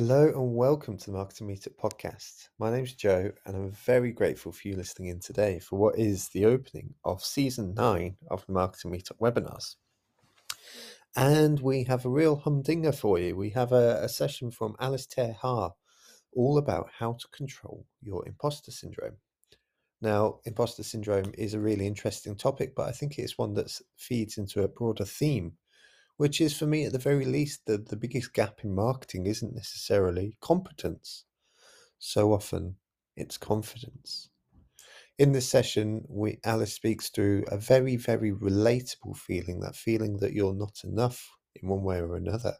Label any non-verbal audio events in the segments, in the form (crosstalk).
Hello and welcome to the Marketing Meetup podcast. My name's Joe, and I'm very grateful for you listening in today for what is the opening of season nine of the Marketing Meetup webinars. And we have a real humdinger for you. We have a, a session from Alice ter Haar all about how to control your imposter syndrome. Now, imposter syndrome is a really interesting topic, but I think it's one that feeds into a broader theme which is for me at the very least the, the biggest gap in marketing isn't necessarily competence. So often it's confidence. In this session, we Alice speaks through a very, very relatable feeling, that feeling that you're not enough in one way or another.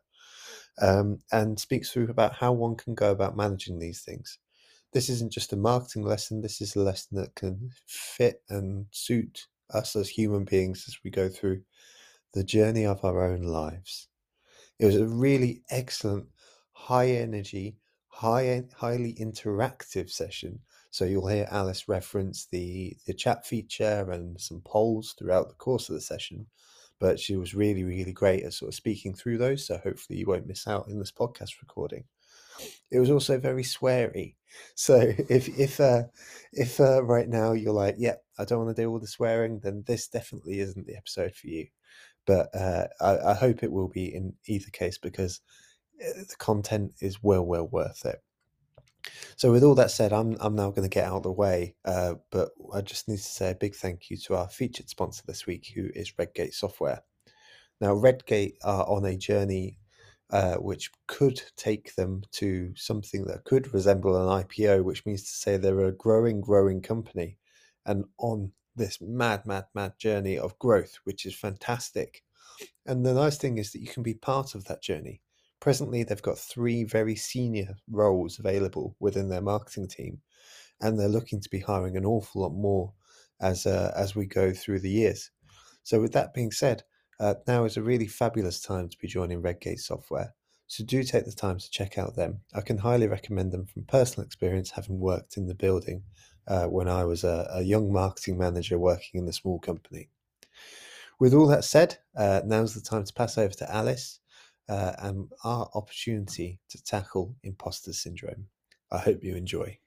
Um, and speaks through about how one can go about managing these things. This isn't just a marketing lesson, this is a lesson that can fit and suit us as human beings as we go through the journey of our own lives. It was a really excellent, high energy, high, highly interactive session. So you'll hear Alice reference the, the chat feature and some polls throughout the course of the session. But she was really, really great at sort of speaking through those. So hopefully you won't miss out in this podcast recording. It was also very sweary. (laughs) So if if uh, if uh, right now you're like, yeah, I don't want to do all the swearing, then this definitely isn't the episode for you but uh, I, I, hope it will be in either case because uh, the content is well, well worth it. So, with all that said, I'm I'm now going to get out of the way, uh, but I just need to say a big thank you to our featured sponsor this week, who is Redgate Software. Now, Redgate are on a journey uh, which could take them to something that could resemble an IPO, which means to say they're a growing, growing company, and on this mad, mad, mad journey of growth, which is fantastic. And the nice thing is that you can be part of that journey. Presently, they've got three very senior roles available within their marketing team, and they're looking to be hiring an awful lot more as uh, as we go through the years. So, with that being said, uh, now is a really fabulous time to be joining Redgate Software. So, do take the time to check out them. I can highly recommend them from personal experience, having worked in the building uh, when I was a, a, young marketing manager working in a small company. With all that said, uh, now's the time to pass over to Alice uh, and our opportunity to tackle imposter syndrome. I hope you enjoy.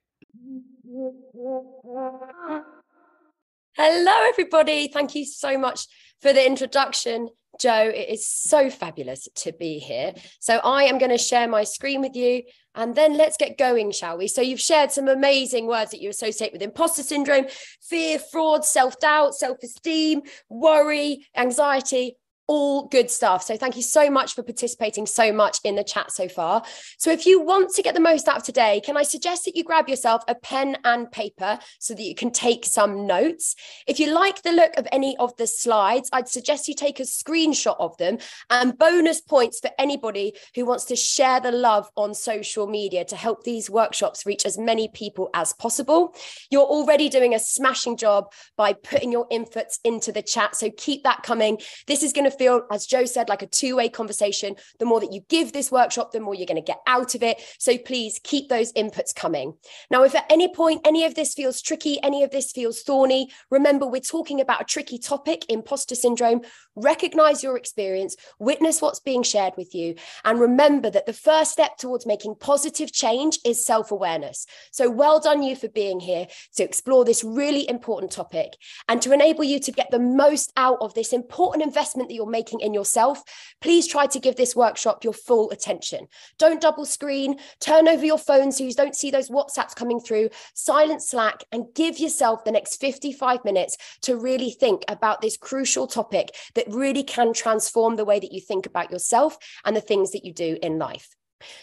Hello, everybody. Thank you so much for the introduction. Joe, it is so fabulous to be here. So, I am going to share my screen with you and then let's get going, shall we? So, you've shared some amazing words that you associate with imposter syndrome fear, fraud, self doubt, self esteem, worry, anxiety all good stuff. So thank you so much for participating so much in the chat so far. So if you want to get the most out of today, can I suggest that you grab yourself a pen and paper so that you can take some notes? If you like the look of any of the slides, I'd suggest you take a screenshot of them and bonus points for anybody who wants to share the love on social media to help these workshops reach as many people as possible. You're already doing a smashing job by putting your inputs into the chat. So keep that coming. This is going to feel, as Joe said, like a two way conversation. The more that you give this workshop, the more you're going to get out of it. So please keep those inputs coming. Now, if at any point any of this feels tricky, any of this feels thorny, remember we're talking about a tricky topic, imposter syndrome. Recognize your experience, witness what's being shared with you, and remember that the first step towards making positive change is self awareness. So well done, you, for being here to explore this really important topic and to enable you to get the most out of this important investment that you're you're making in yourself, please try to give this workshop your full attention. Don't double screen, turn over your phone so you don't see those WhatsApps coming through, silence Slack, and give yourself the next 55 minutes to really think about this crucial topic that really can transform the way that you think about yourself and the things that you do in life.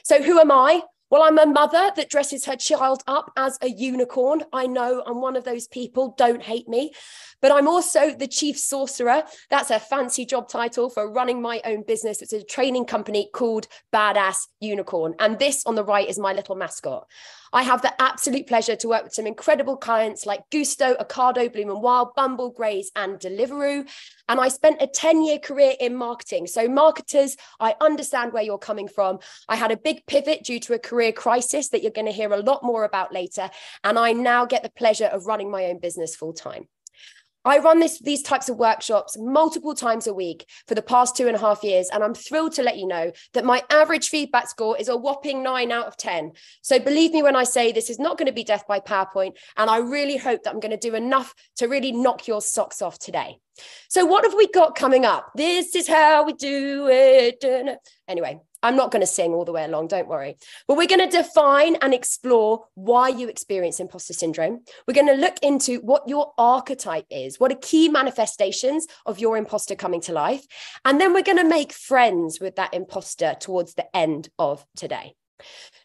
So, who am I? Well, I'm a mother that dresses her child up as a unicorn. I know I'm one of those people. Don't hate me. But I'm also the chief sorcerer. That's a fancy job title for running my own business. It's a training company called Badass Unicorn. And this on the right is my little mascot. I have the absolute pleasure to work with some incredible clients like Gusto, Ocado, Bloom and Wild, Bumble, Graze, and Deliveroo. And I spent a 10 year career in marketing. So, marketers, I understand where you're coming from. I had a big pivot due to a career crisis that you're going to hear a lot more about later. And I now get the pleasure of running my own business full time. I run this, these types of workshops multiple times a week for the past two and a half years. And I'm thrilled to let you know that my average feedback score is a whopping nine out of 10. So believe me when I say this is not going to be death by PowerPoint. And I really hope that I'm going to do enough to really knock your socks off today. So, what have we got coming up? This is how we do it. Anyway, I'm not going to sing all the way along, don't worry. But we're going to define and explore why you experience imposter syndrome. We're going to look into what your archetype is, what are key manifestations of your imposter coming to life. And then we're going to make friends with that imposter towards the end of today.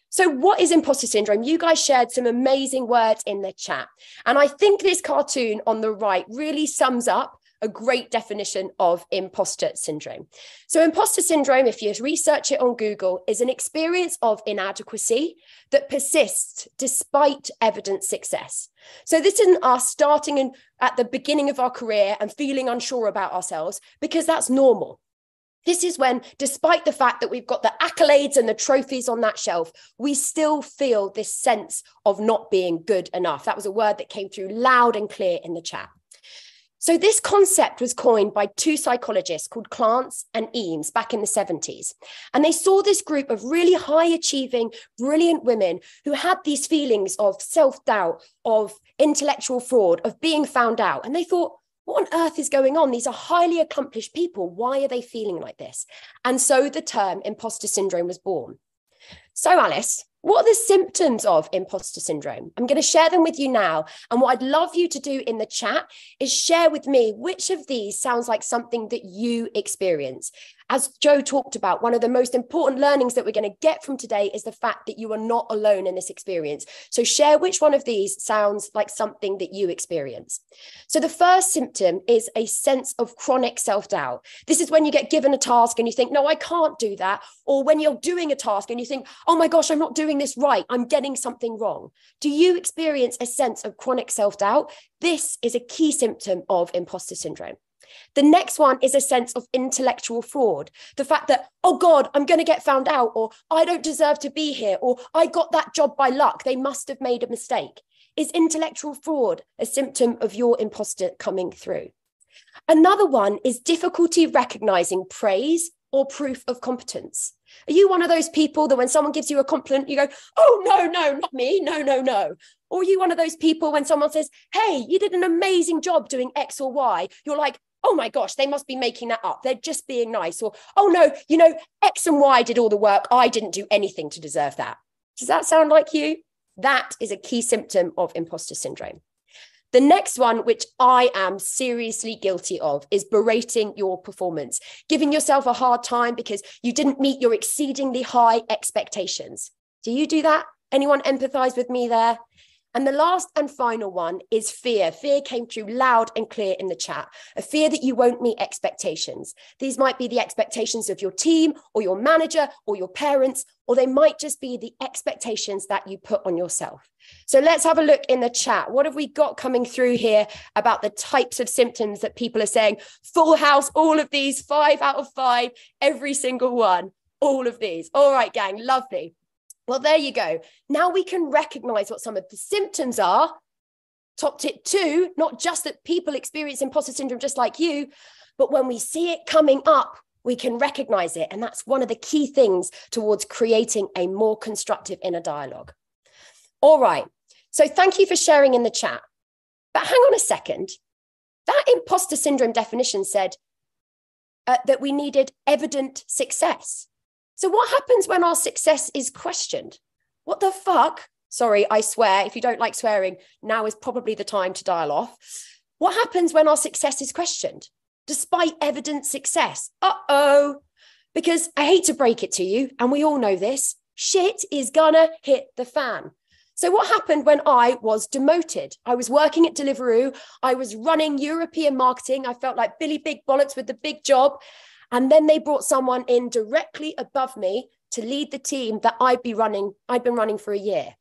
So, what is imposter syndrome? You guys shared some amazing words in the chat. And I think this cartoon on the right really sums up a great definition of imposter syndrome. So, imposter syndrome, if you research it on Google, is an experience of inadequacy that persists despite evident success. So, this isn't us starting in, at the beginning of our career and feeling unsure about ourselves, because that's normal. This is when, despite the fact that we've got the accolades and the trophies on that shelf, we still feel this sense of not being good enough. That was a word that came through loud and clear in the chat. So, this concept was coined by two psychologists called Clance and Imes back in the 70s. And they saw this group of really high achieving, brilliant women who had these feelings of self doubt, of intellectual fraud, of being found out. And they thought, what on earth is going on? These are highly accomplished people. Why are they feeling like this? And so the term imposter syndrome was born. So, Alice, what are the symptoms of imposter syndrome? I'm going to share them with you now. And what I'd love you to do in the chat is share with me which of these sounds like something that you experience as Joe talked about, one of the most important learnings that we're going to get from today is the fact that you are not alone in this experience. So, share which one of these sounds like something that you experience. So, the first symptom is a sense of chronic self doubt. This is when you get given a task and you think, no, I can't do that. Or when you're doing a task and you think, oh my gosh, I'm not doing this right. I'm getting something wrong. Do you experience a sense of chronic self doubt? This is a key symptom of imposter syndrome. The next one is a sense of intellectual fraud. The fact that, oh God, I'm going to get found out, or I don't deserve to be here, or I got that job by luck. They must have made a mistake. Is intellectual fraud a symptom of your imposter coming through? Another one is difficulty recognizing praise or proof of competence. Are you one of those people that when someone gives you a compliment, you go, oh, no, no, not me, no, no, no? Or are you one of those people when someone says, hey, you did an amazing job doing X or Y? You're like, oh my gosh, they must be making that up. They're just being nice. Or, oh no, you know, X and Y did all the work. I didn't do anything to deserve that. Does that sound like you? That is a key symptom of imposter syndrome. The next one, which I am seriously guilty of, is berating your performance, giving yourself a hard time because you didn't meet your exceedingly high expectations. Do you do that? Anyone empathize with me there? And the last and final one is fear. Fear came through loud and clear in the chat. A fear that you won't meet expectations. These might be the expectations of your team or your manager or your parents, or they might just be the expectations that you put on yourself. So let's have a look in the chat. What have we got coming through here about the types of symptoms that people are saying? Full house, all of these, five out of five, every single one, all of these. All right, gang, lovely. Well, there you go. Now we can recognize what some of the symptoms are. Top tip two, not just that people experience imposter syndrome just like you, but when we see it coming up, we can recognize it. And that's one of the key things towards creating a more constructive inner dialogue. All right. So thank you for sharing in the chat. But hang on a second. That imposter syndrome definition said uh, that we needed evident success. So, what happens when our success is questioned? What the fuck? Sorry, I swear. If you don't like swearing, now is probably the time to dial off. What happens when our success is questioned, despite evident success? Uh oh. Because I hate to break it to you, and we all know this shit is gonna hit the fan. So, what happened when I was demoted? I was working at Deliveroo. I was running European marketing. I felt like Billy Big Bollocks with the big job. And then they brought someone in directly above me to lead the team that I'd be running, I'd been running for a year.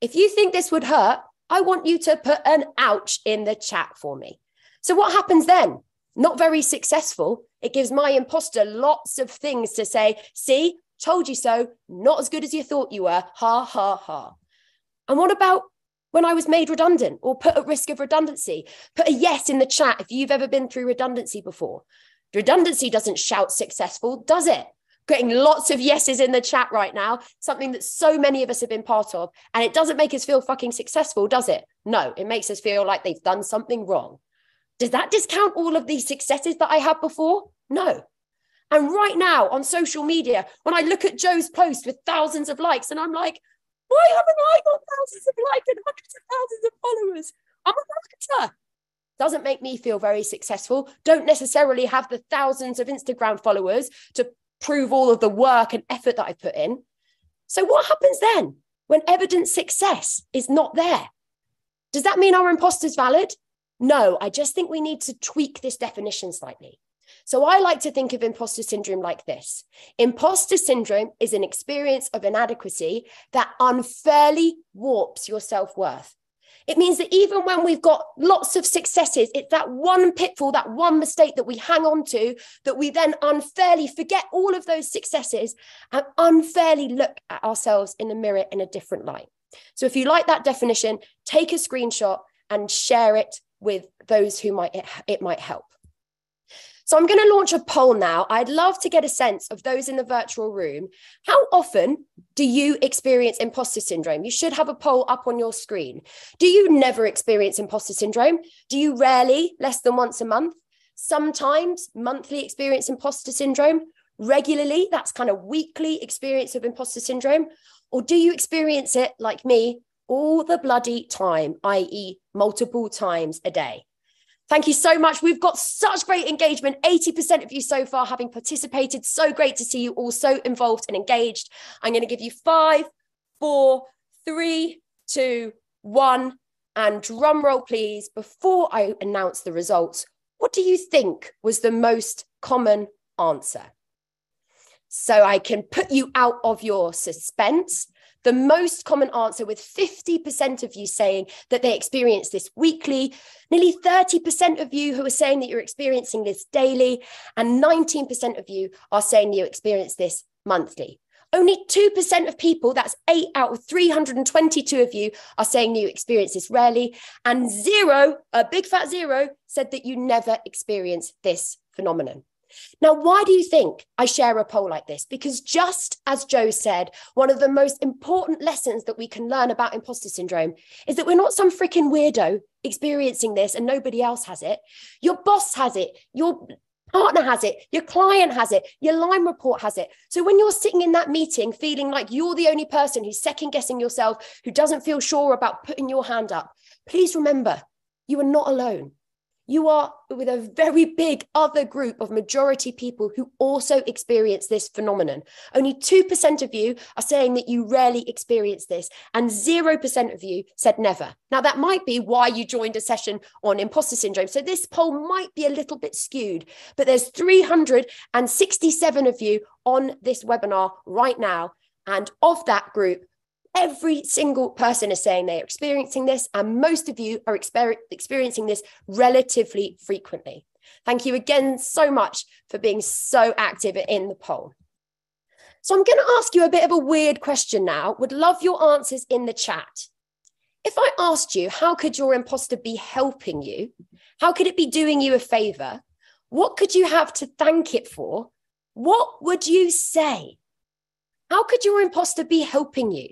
If you think this would hurt, I want you to put an ouch in the chat for me. So what happens then? Not very successful. It gives my imposter lots of things to say, see, told you so, not as good as you thought you were. Ha ha ha. And what about when I was made redundant or put at risk of redundancy. Put a yes in the chat if you've ever been through redundancy before. Redundancy doesn't shout successful, does it? Getting lots of yeses in the chat right now, something that so many of us have been part of. And it doesn't make us feel fucking successful, does it? No, it makes us feel like they've done something wrong. Does that discount all of these successes that I had before? No. And right now on social media, when I look at Joe's post with thousands of likes, and I'm like, why haven't I got thousands of likes and hundreds of thousands of followers? I'm a marketer. Doesn't make me feel very successful. Don't necessarily have the thousands of Instagram followers to prove all of the work and effort that I put in. So, what happens then when evidence success is not there? Does that mean our imposter's valid? No, I just think we need to tweak this definition slightly. So I like to think of imposter syndrome like this Imposter syndrome is an experience of inadequacy that unfairly warps your self worth. It means that even when we've got lots of successes, it's that one pitfall, that one mistake that we hang on to, that we then unfairly forget all of those successes and unfairly look at ourselves in the mirror in a different light. So if you like that definition, take a screenshot and share it with those who might it, it might help. So I'm going to launch a poll now. I'd love to get a sense of those in the virtual room. How often do you experience imposter syndrome? You should have a poll up on your screen. Do you never experience imposter syndrome? Do you rarely, less than once a month? Sometimes monthly experience imposter syndrome? Regularly, that's kind of weekly experience of imposter syndrome? Or do you experience it like me all the bloody time, i.e., multiple times a day? Thank you so much. We've got such great engagement. 80% of you so far having participated. So great to see you all so involved and engaged. I'm going to give you five, four, three, two, one. And drum roll, please. Before I announce the results, what do you think was the most common answer? So I can put you out of your suspense the most common answer, with 50% of you saying that they experience this weekly, nearly 30% of you who are saying that you're experiencing this daily, and 19% of you are saying you experience this monthly. Only 2% of people, that's eight out of 322 of you, are saying you experience this rarely. And zero, a big fat zero, said that you never experience this phenomenon. Now, why do you think I share a poll like this? Because just as Joe said, one of the most important lessons that we can learn about imposter syndrome is that we're not some freaking weirdo experiencing this and nobody else has it. Your boss has it. Your partner has it, your client has it, your line report has it. So when you're sitting in that meeting feeling like you're the only person who's second guessing yourself, who doesn't feel sure about putting your hand up, please remember you are not alone you are with a very big other group of majority people who also experience this phenomenon. Only 2% of you are saying that you rarely experience this, and 0% of you said never. Now, that might be why you joined a session on imposter syndrome. So this poll might be a little bit skewed, but there's 367 of you on this webinar right now. And of that group, Every single person is saying they're experiencing this, and most of you are exper- experiencing this relatively frequently. Thank you again so much for being so active in the poll. So, I'm going to ask you a bit of a weird question now. Would love your answers in the chat. If I asked you, how could your imposter be helping you? How could it be doing you a favor? What could you have to thank it for? What would you say? How could your imposter be helping you?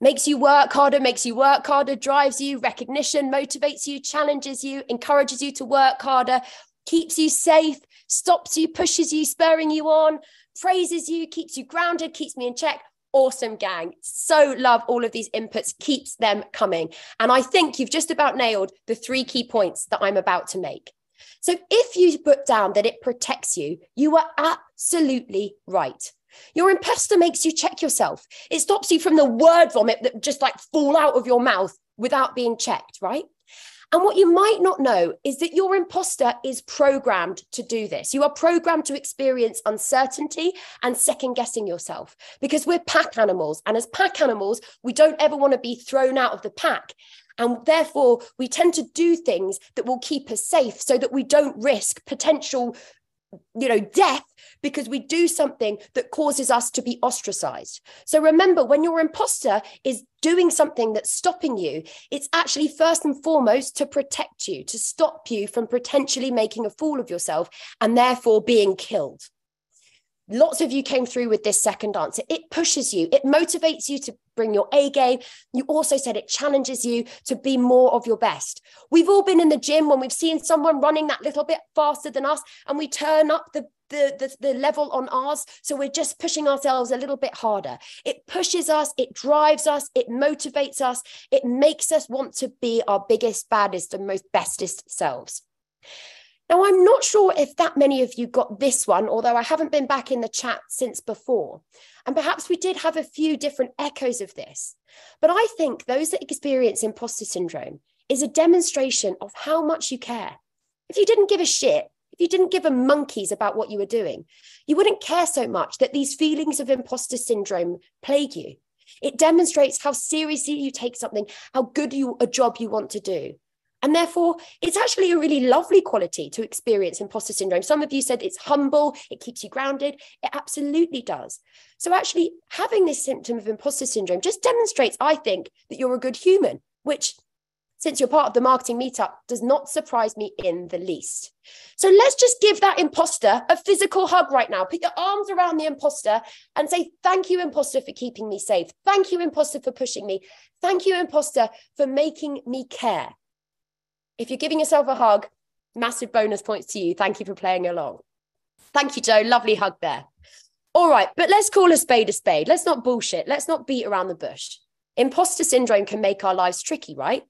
Makes you work harder, makes you work harder, drives you, recognition, motivates you, challenges you, encourages you to work harder, keeps you safe, stops you, pushes you, spurring you on, praises you, keeps you grounded, keeps me in check. Awesome, gang. So love all of these inputs, keeps them coming. And I think you've just about nailed the three key points that I'm about to make. So if you put down that it protects you, you are absolutely right. Your imposter makes you check yourself. It stops you from the word vomit that just like fall out of your mouth without being checked, right? And what you might not know is that your imposter is programmed to do this. You are programmed to experience uncertainty and second guessing yourself because we're pack animals. And as pack animals, we don't ever want to be thrown out of the pack. And therefore, we tend to do things that will keep us safe so that we don't risk potential you know death because we do something that causes us to be ostracized. So remember when your imposter is doing something that's stopping you it's actually first and foremost to protect you to stop you from potentially making a fool of yourself and therefore being killed lots of you came through with this second answer. It pushes you, it motivates you to bring your A game. You also said it challenges you to be more of your best. We've all been in the gym when we've seen someone running that little bit faster than us, and we turn up the the, the, the level on ours. So we're just pushing ourselves a little bit harder. It pushes us, it drives us, it motivates us, it makes us want to be our biggest, baddest, and most bestest selves. Now, I'm not sure if that many of you got this one, although I haven't been back in the chat since before. And perhaps we did have a few different echoes of this. But I think those that experience imposter syndrome is a demonstration of how much you care. If you didn't give a shit, if you didn't give a monkeys about what you were doing, you wouldn't care so much that these feelings of imposter syndrome plague you. It demonstrates how seriously you take something, how good you a job you want to do. And therefore, it's actually a really lovely quality to experience imposter syndrome. Some of you said it's humble, it keeps you grounded. It absolutely does. So, actually, having this symptom of imposter syndrome just demonstrates, I think, that you're a good human, which, since you're part of the marketing meetup, does not surprise me in the least. So, let's just give that imposter a physical hug right now. Put your arms around the imposter and say, Thank you, imposter, for keeping me safe. Thank you, imposter, for pushing me. Thank you, imposter, for making me care. If you're giving yourself a hug, massive bonus points to you. Thank you for playing along. Thank you, Joe. Lovely hug there. All right, but let's call a spade a spade. Let's not bullshit. Let's not beat around the bush. Imposter syndrome can make our lives tricky, right?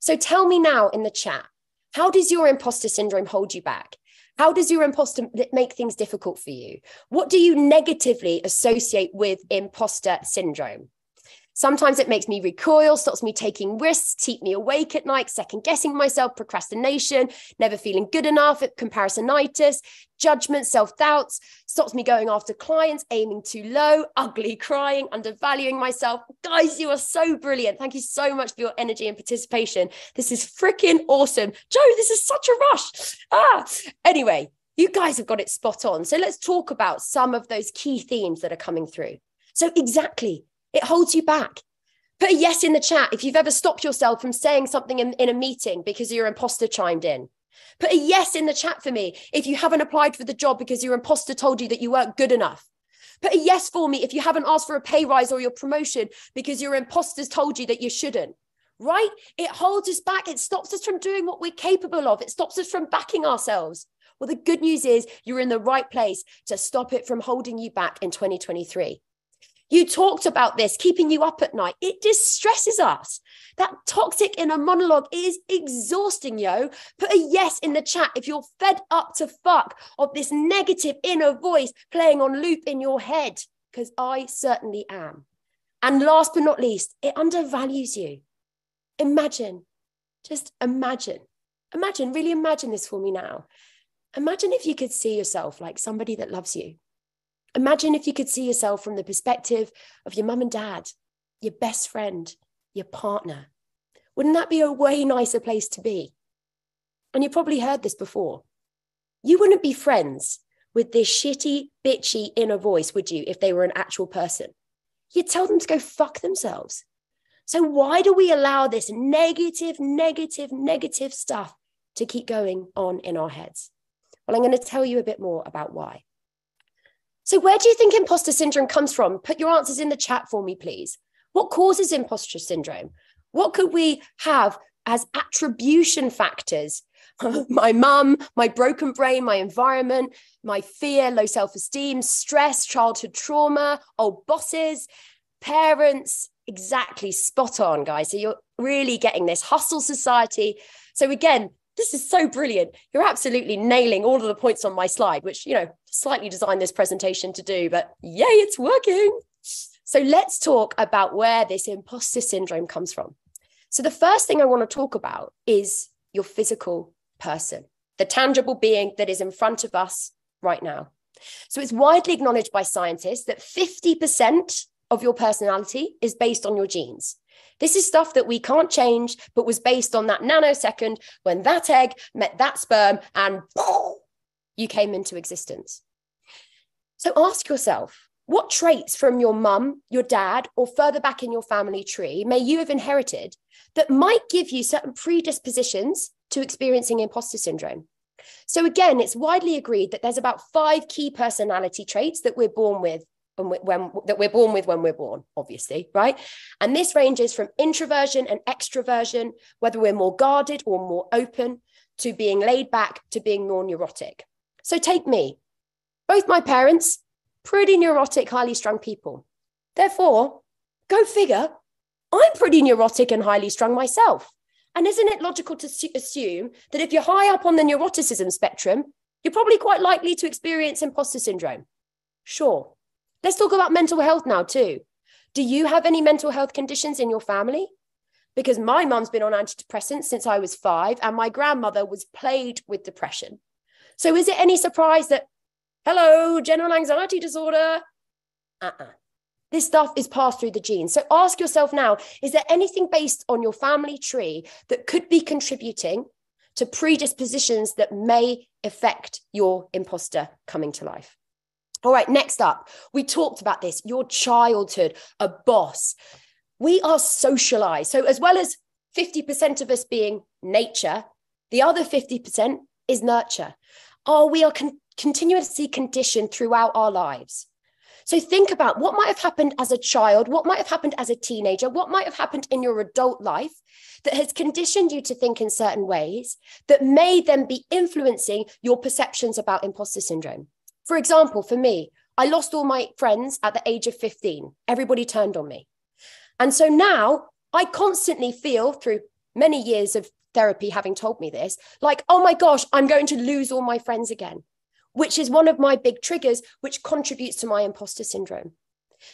So tell me now in the chat, how does your imposter syndrome hold you back? How does your imposter make things difficult for you? What do you negatively associate with imposter syndrome? Sometimes it makes me recoil, stops me taking risks, keep me awake at night, second guessing myself, procrastination, never feeling good enough, comparisonitis, judgment, self doubts, stops me going after clients, aiming too low, (laughs) ugly crying, undervaluing myself. Guys, you are so brilliant. Thank you so much for your energy and participation. This is freaking awesome. Joe, this is such a rush. Ah, anyway, you guys have got it spot on. So let's talk about some of those key themes that are coming through. So, exactly, it holds you back. Put a yes in the chat if you've ever stopped yourself from saying something in, in a meeting because your imposter chimed in. Put a yes in the chat for me if you haven't applied for the job because your imposter told you that you weren't good enough. Put a yes for me if you haven't asked for a pay rise or your promotion because your imposters told you that you shouldn't. Right? It holds us back. It stops us from doing what we're capable of. It stops us from backing ourselves. Well, the good news is you're in the right place to stop it from holding you back in 2023. You talked about this keeping you up at night. It distresses us. That toxic inner monologue is exhausting, yo. Put a yes in the chat if you're fed up to fuck of this negative inner voice playing on loop in your head, because I certainly am. And last but not least, it undervalues you. Imagine, just imagine, imagine, really imagine this for me now. Imagine if you could see yourself like somebody that loves you Imagine if you could see yourself from the perspective of your mum and dad, your best friend, your partner. Wouldn't that be a way nicer place to be? And you probably heard this before. You wouldn't be friends with this shitty, bitchy inner voice, would you, if they were an actual person? You'd tell them to go fuck themselves. So, why do we allow this negative, negative, negative stuff to keep going on in our heads? Well, I'm going to tell you a bit more about why. So, where do you think imposter syndrome comes from? Put your answers in the chat for me, please. What causes imposter syndrome? What could we have as attribution factors? (laughs) my mum, my broken brain, my environment, my fear, low self esteem, stress, childhood trauma, old bosses, parents. Exactly, spot on, guys. So you're really getting this hustle society. So, again, this is so brilliant. You're absolutely nailing all of the points on my slide, which, you know, slightly designed this presentation to do, but yay, it's working. So let's talk about where this imposter syndrome comes from. So the first thing I want to talk about is your physical person, the tangible being that is in front of us right now. So it's widely acknowledged by scientists that 50% of your personality is based on your genes. This is stuff that we can't change, but was based on that nanosecond when that egg met that sperm and boom, you came into existence. So ask yourself what traits from your mum, your dad, or further back in your family tree may you have inherited that might give you certain predispositions to experiencing imposter syndrome? So, again, it's widely agreed that there's about five key personality traits that we're born with when, when that we're born with when we're born, obviously, right? And this ranges from introversion and extroversion, whether we're more guarded or more open, to being laid back to being more neurotic. So take me. Both my parents, pretty neurotic, highly strung people. Therefore, go figure, I'm pretty neurotic and highly strung myself. And isn't it logical to assume that if you're high up on the neuroticism spectrum, you're probably quite likely to experience imposter syndrome? Sure. Let's talk about mental health now, too. Do you have any mental health conditions in your family? Because my mum's been on antidepressants since I was five, and my grandmother was plagued with depression. So is it any surprise that, hello, general anxiety disorder? Uh uh This stuff is passed through the genes. So ask yourself now is there anything based on your family tree that could be contributing to predispositions that may affect your imposter coming to life? All right, next up, we talked about this your childhood, a boss. We are socialized. So, as well as 50% of us being nature, the other 50% is nurture. Oh, we are con- continuously conditioned throughout our lives. So, think about what might have happened as a child, what might have happened as a teenager, what might have happened in your adult life that has conditioned you to think in certain ways that may then be influencing your perceptions about imposter syndrome. For example, for me, I lost all my friends at the age of 15. Everybody turned on me. And so now I constantly feel through many years of therapy having told me this, like, oh my gosh, I'm going to lose all my friends again, which is one of my big triggers, which contributes to my imposter syndrome.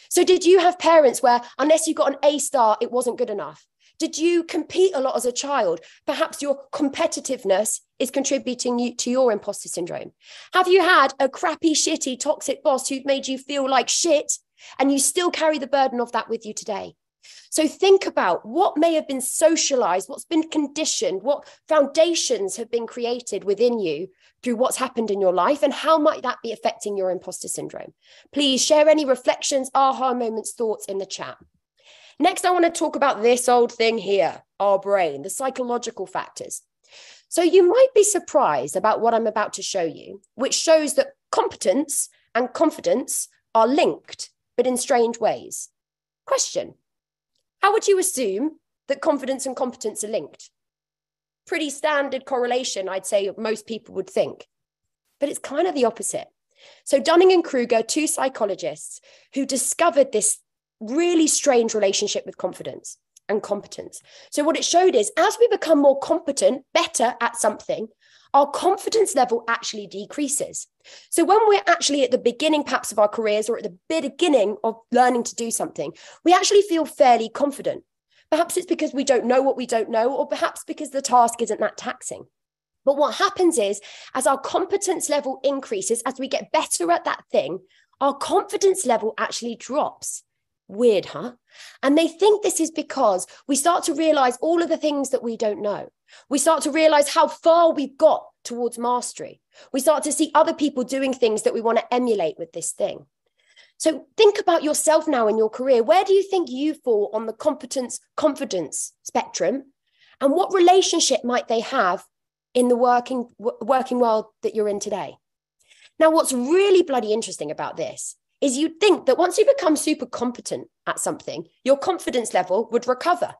So, did you have parents where, unless you got an A star, it wasn't good enough? Did you compete a lot as a child? Perhaps your competitiveness is contributing you to your imposter syndrome. Have you had a crappy, shitty, toxic boss who made you feel like shit and you still carry the burden of that with you today? So think about what may have been socialized, what's been conditioned, what foundations have been created within you through what's happened in your life, and how might that be affecting your imposter syndrome? Please share any reflections, aha moments, thoughts in the chat. Next, I want to talk about this old thing here our brain, the psychological factors. So, you might be surprised about what I'm about to show you, which shows that competence and confidence are linked, but in strange ways. Question How would you assume that confidence and competence are linked? Pretty standard correlation, I'd say most people would think. But it's kind of the opposite. So, Dunning and Kruger, two psychologists who discovered this really strange relationship with confidence and competence. So, what it showed is as we become more competent, better at something, our confidence level actually decreases. So, when we're actually at the beginning, perhaps, of our careers or at the beginning of learning to do something, we actually feel fairly confident. Perhaps it's because we don't know what we don't know, or perhaps because the task isn't that taxing. But what happens is, as our competence level increases, as we get better at that thing, our confidence level actually drops. Weird, huh? And they think this is because we start to realize all of the things that we don't know. We start to realize how far we've got towards mastery. We start to see other people doing things that we want to emulate with this thing. So think about yourself now in your career. Where do you think you fall on the competence confidence spectrum? And what relationship might they have in the working working world that you're in today? Now, what's really bloody interesting about this is you'd think that once you become super competent at something, your confidence level would recover.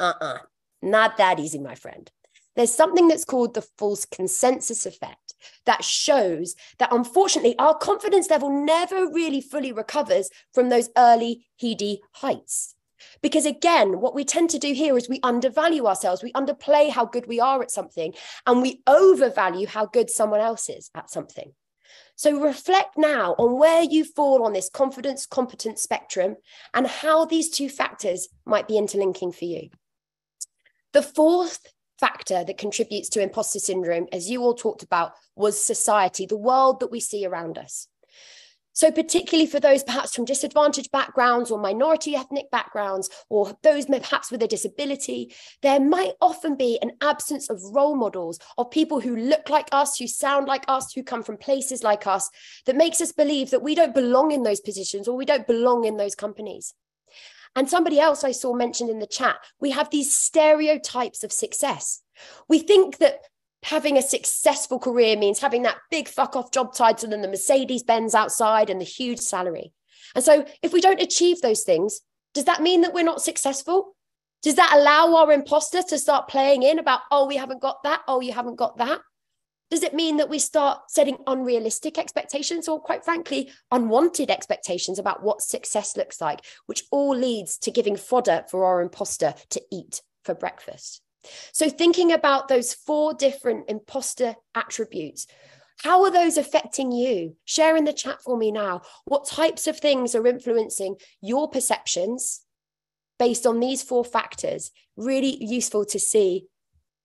Uh uh-uh. uh not that easy, my friend. There's something that's called the false consensus effect that shows that unfortunately our confidence level never really fully recovers from those early heady heights. Because again, what we tend to do here is we undervalue ourselves, we underplay how good we are at something, and we overvalue how good someone else is at something. So reflect now on where you fall on this confidence competence spectrum and how these two factors might be interlinking for you. The fourth factor that contributes to imposter syndrome, as you all talked about, was society, the world that we see around us. So, particularly for those perhaps from disadvantaged backgrounds or minority ethnic backgrounds, or those perhaps with a disability, there might often be an absence of role models of people who look like us, who sound like us, who come from places like us, that makes us believe that we don't belong in those positions or we don't belong in those companies. And somebody else I saw mentioned in the chat, we have these stereotypes of success. We think that having a successful career means having that big fuck off job title and the Mercedes Benz outside and the huge salary. And so, if we don't achieve those things, does that mean that we're not successful? Does that allow our imposter to start playing in about, oh, we haven't got that? Oh, you haven't got that? Does it mean that we start setting unrealistic expectations or, quite frankly, unwanted expectations about what success looks like, which all leads to giving fodder for our imposter to eat for breakfast? So, thinking about those four different imposter attributes, how are those affecting you? Share in the chat for me now. What types of things are influencing your perceptions based on these four factors? Really useful to see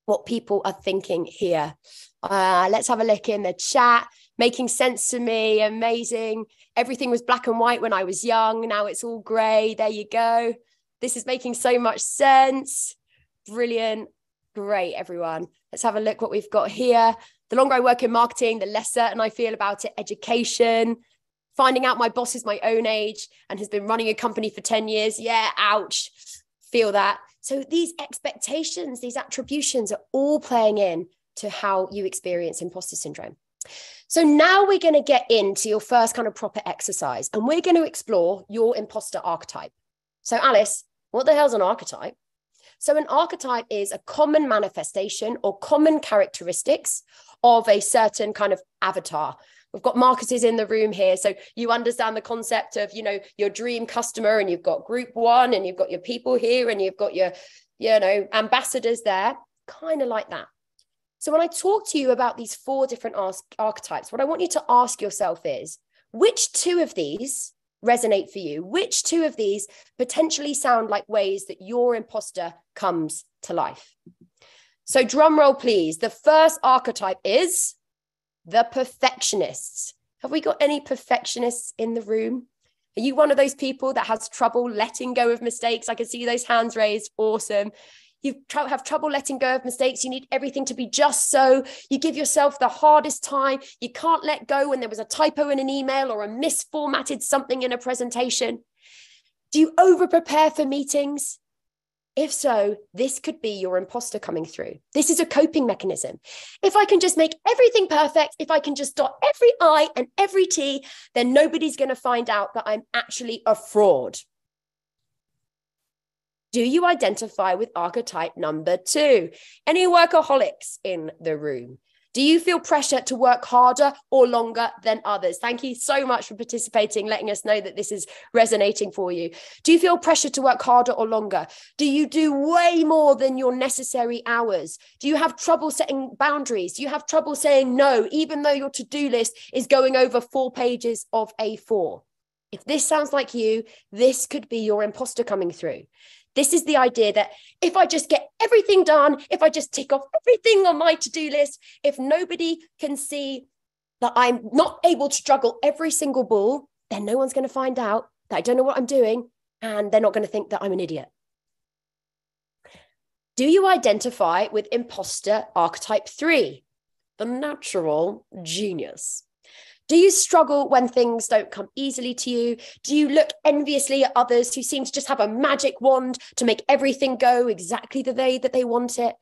what people are thinking here. Uh, let's have a look in the chat. Making sense to me. Amazing. Everything was black and white when I was young. Now it's all grey. There you go. This is making so much sense. Brilliant. Great, everyone. Let's have a look what we've got here. The longer I work in marketing, the less certain I feel about it. Education, finding out my boss is my own age and has been running a company for 10 years. Yeah, ouch. Feel that. So these expectations, these attributions are all playing in to how you experience imposter syndrome. So now we're going to get into your first kind of proper exercise and we're going to explore your imposter archetype. So Alice, what the hell's an archetype? So, an archetype is a common manifestation or common characteristics of a certain kind of avatar. We've got marketers in the room here. So, you understand the concept of, you know, your dream customer, and you've got group one, and you've got your people here, and you've got your, you know, ambassadors there, kind of like that. So, when I talk to you about these four different archetypes, what I want you to ask yourself is which two of these resonate for you? Which two of these potentially sound like ways that your imposter comes to life? So, drum roll, please. The first archetype is the perfectionists. Have we got any perfectionists in the room? Are you one of those people that has trouble letting go of mistakes? I can see those hands raised. Awesome you have trouble letting go of mistakes. You need everything to be just so. You give yourself the hardest time. You can't let go when there was a typo in an email or a misformatted something in a presentation. Do you over prepare for meetings? If so, this could be your imposter coming through. This is a coping mechanism. If I can just make everything perfect, if I can just dot every I and every T, then nobody's going to find out that I'm actually a fraud. Do you identify with archetype number two? Any workaholics in the room? Do you feel pressure to work harder or longer than others? Thank you so much for participating, letting us know that this is resonating for you. Do you feel pressure to work harder or longer? Do you do way more than your necessary hours? Do you have trouble setting boundaries? Do you have trouble saying no, even though your to do list is going over four pages of A4? If this sounds like you, this could be your imposter coming through. This is the idea that if I just get everything done, if I just tick off everything on my to do list, if nobody can see that I'm not able to juggle every single ball, then no one's going to find out that I don't know what I'm doing and they're not going to think that I'm an idiot. Do you identify with imposter archetype three, the natural genius? Do you struggle when things don't come easily to you? Do you look enviously at others who seem to just have a magic wand to make everything go exactly the way that they want it?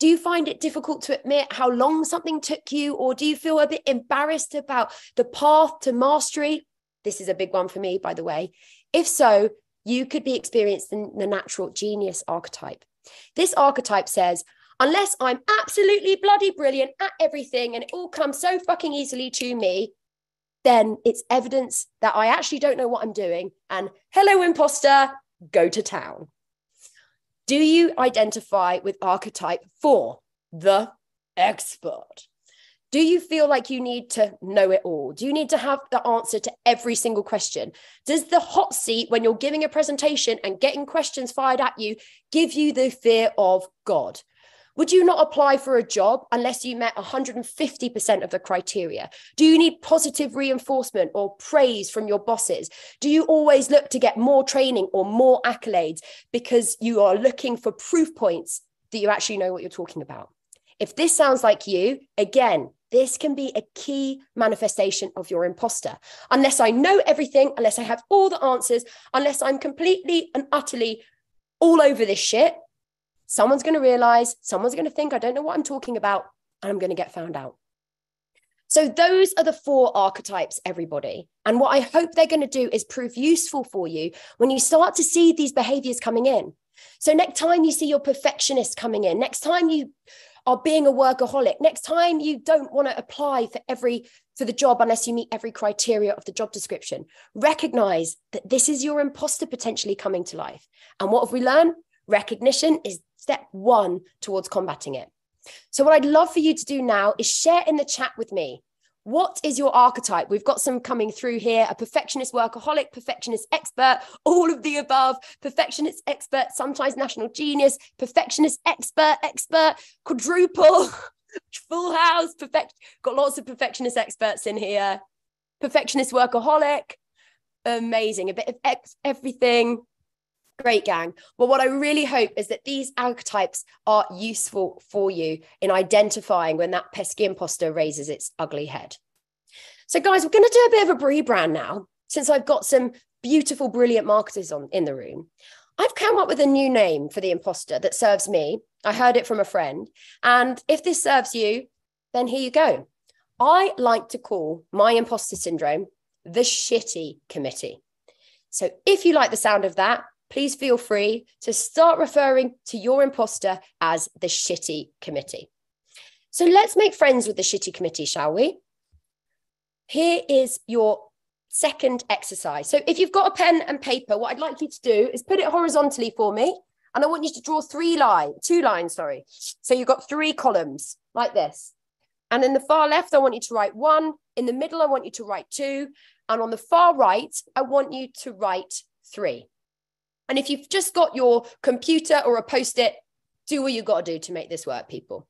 Do you find it difficult to admit how long something took you, or do you feel a bit embarrassed about the path to mastery? This is a big one for me, by the way. If so, you could be experiencing the natural genius archetype. This archetype says, unless I'm absolutely bloody brilliant at everything and it all comes so fucking easily to me, then it's evidence that I actually don't know what I'm doing. And hello, imposter, go to town. Do you identify with archetype four, the expert? Do you feel like you need to know it all? Do you need to have the answer to every single question? Does the hot seat when you're giving a presentation and getting questions fired at you give you the fear of God? Would you not apply for a job unless you met 150% of the criteria? Do you need positive reinforcement or praise from your bosses? Do you always look to get more training or more accolades because you are looking for proof points that you actually know what you're talking about? If this sounds like you, again, this can be a key manifestation of your imposter. Unless I know everything, unless I have all the answers, unless I'm completely and utterly all over this shit, someone's going to realize, someone's going to think I don't know what I'm talking about, and I'm going to get found out. So, those are the four archetypes, everybody. And what I hope they're going to do is prove useful for you when you start to see these behaviors coming in. So, next time you see your perfectionist coming in, next time you are being a workaholic, next time you don't want to apply for every for the job unless you meet every criteria of the job description, recognize that this is your imposter potentially coming to life. And what have we learned? Recognition is step one towards combating it. So, what I'd love for you to do now is share in the chat with me. What is your archetype? We've got some coming through here a perfectionist workaholic, perfectionist expert, all of the above, perfectionist expert, sometimes natural genius, perfectionist expert, expert, quadruple, (laughs) full house, perfect. Got lots of perfectionist experts in here. Perfectionist workaholic, amazing. A bit of ex- everything. Great gang. Well, what I really hope is that these archetypes are useful for you in identifying when that pesky imposter raises its ugly head. So, guys, we're going to do a bit of a rebrand now, since I've got some beautiful, brilliant marketers on in the room. I've come up with a new name for the imposter that serves me. I heard it from a friend. And if this serves you, then here you go. I like to call my imposter syndrome the shitty committee. So if you like the sound of that, please feel free to start referring to your imposter as the shitty committee. So let's make friends with the shitty committee, shall we? Here is your second exercise. So if you've got a pen and paper, what I'd like you to do is put it horizontally for me. And I want you to draw three lines, two lines, sorry. So you've got three columns like this. And in the far left, I want you to write one. In the middle, I want you to write two. And on the far right, I want you to write three. And if you've just got your computer or a post it, do what you've got to do to make this work, people.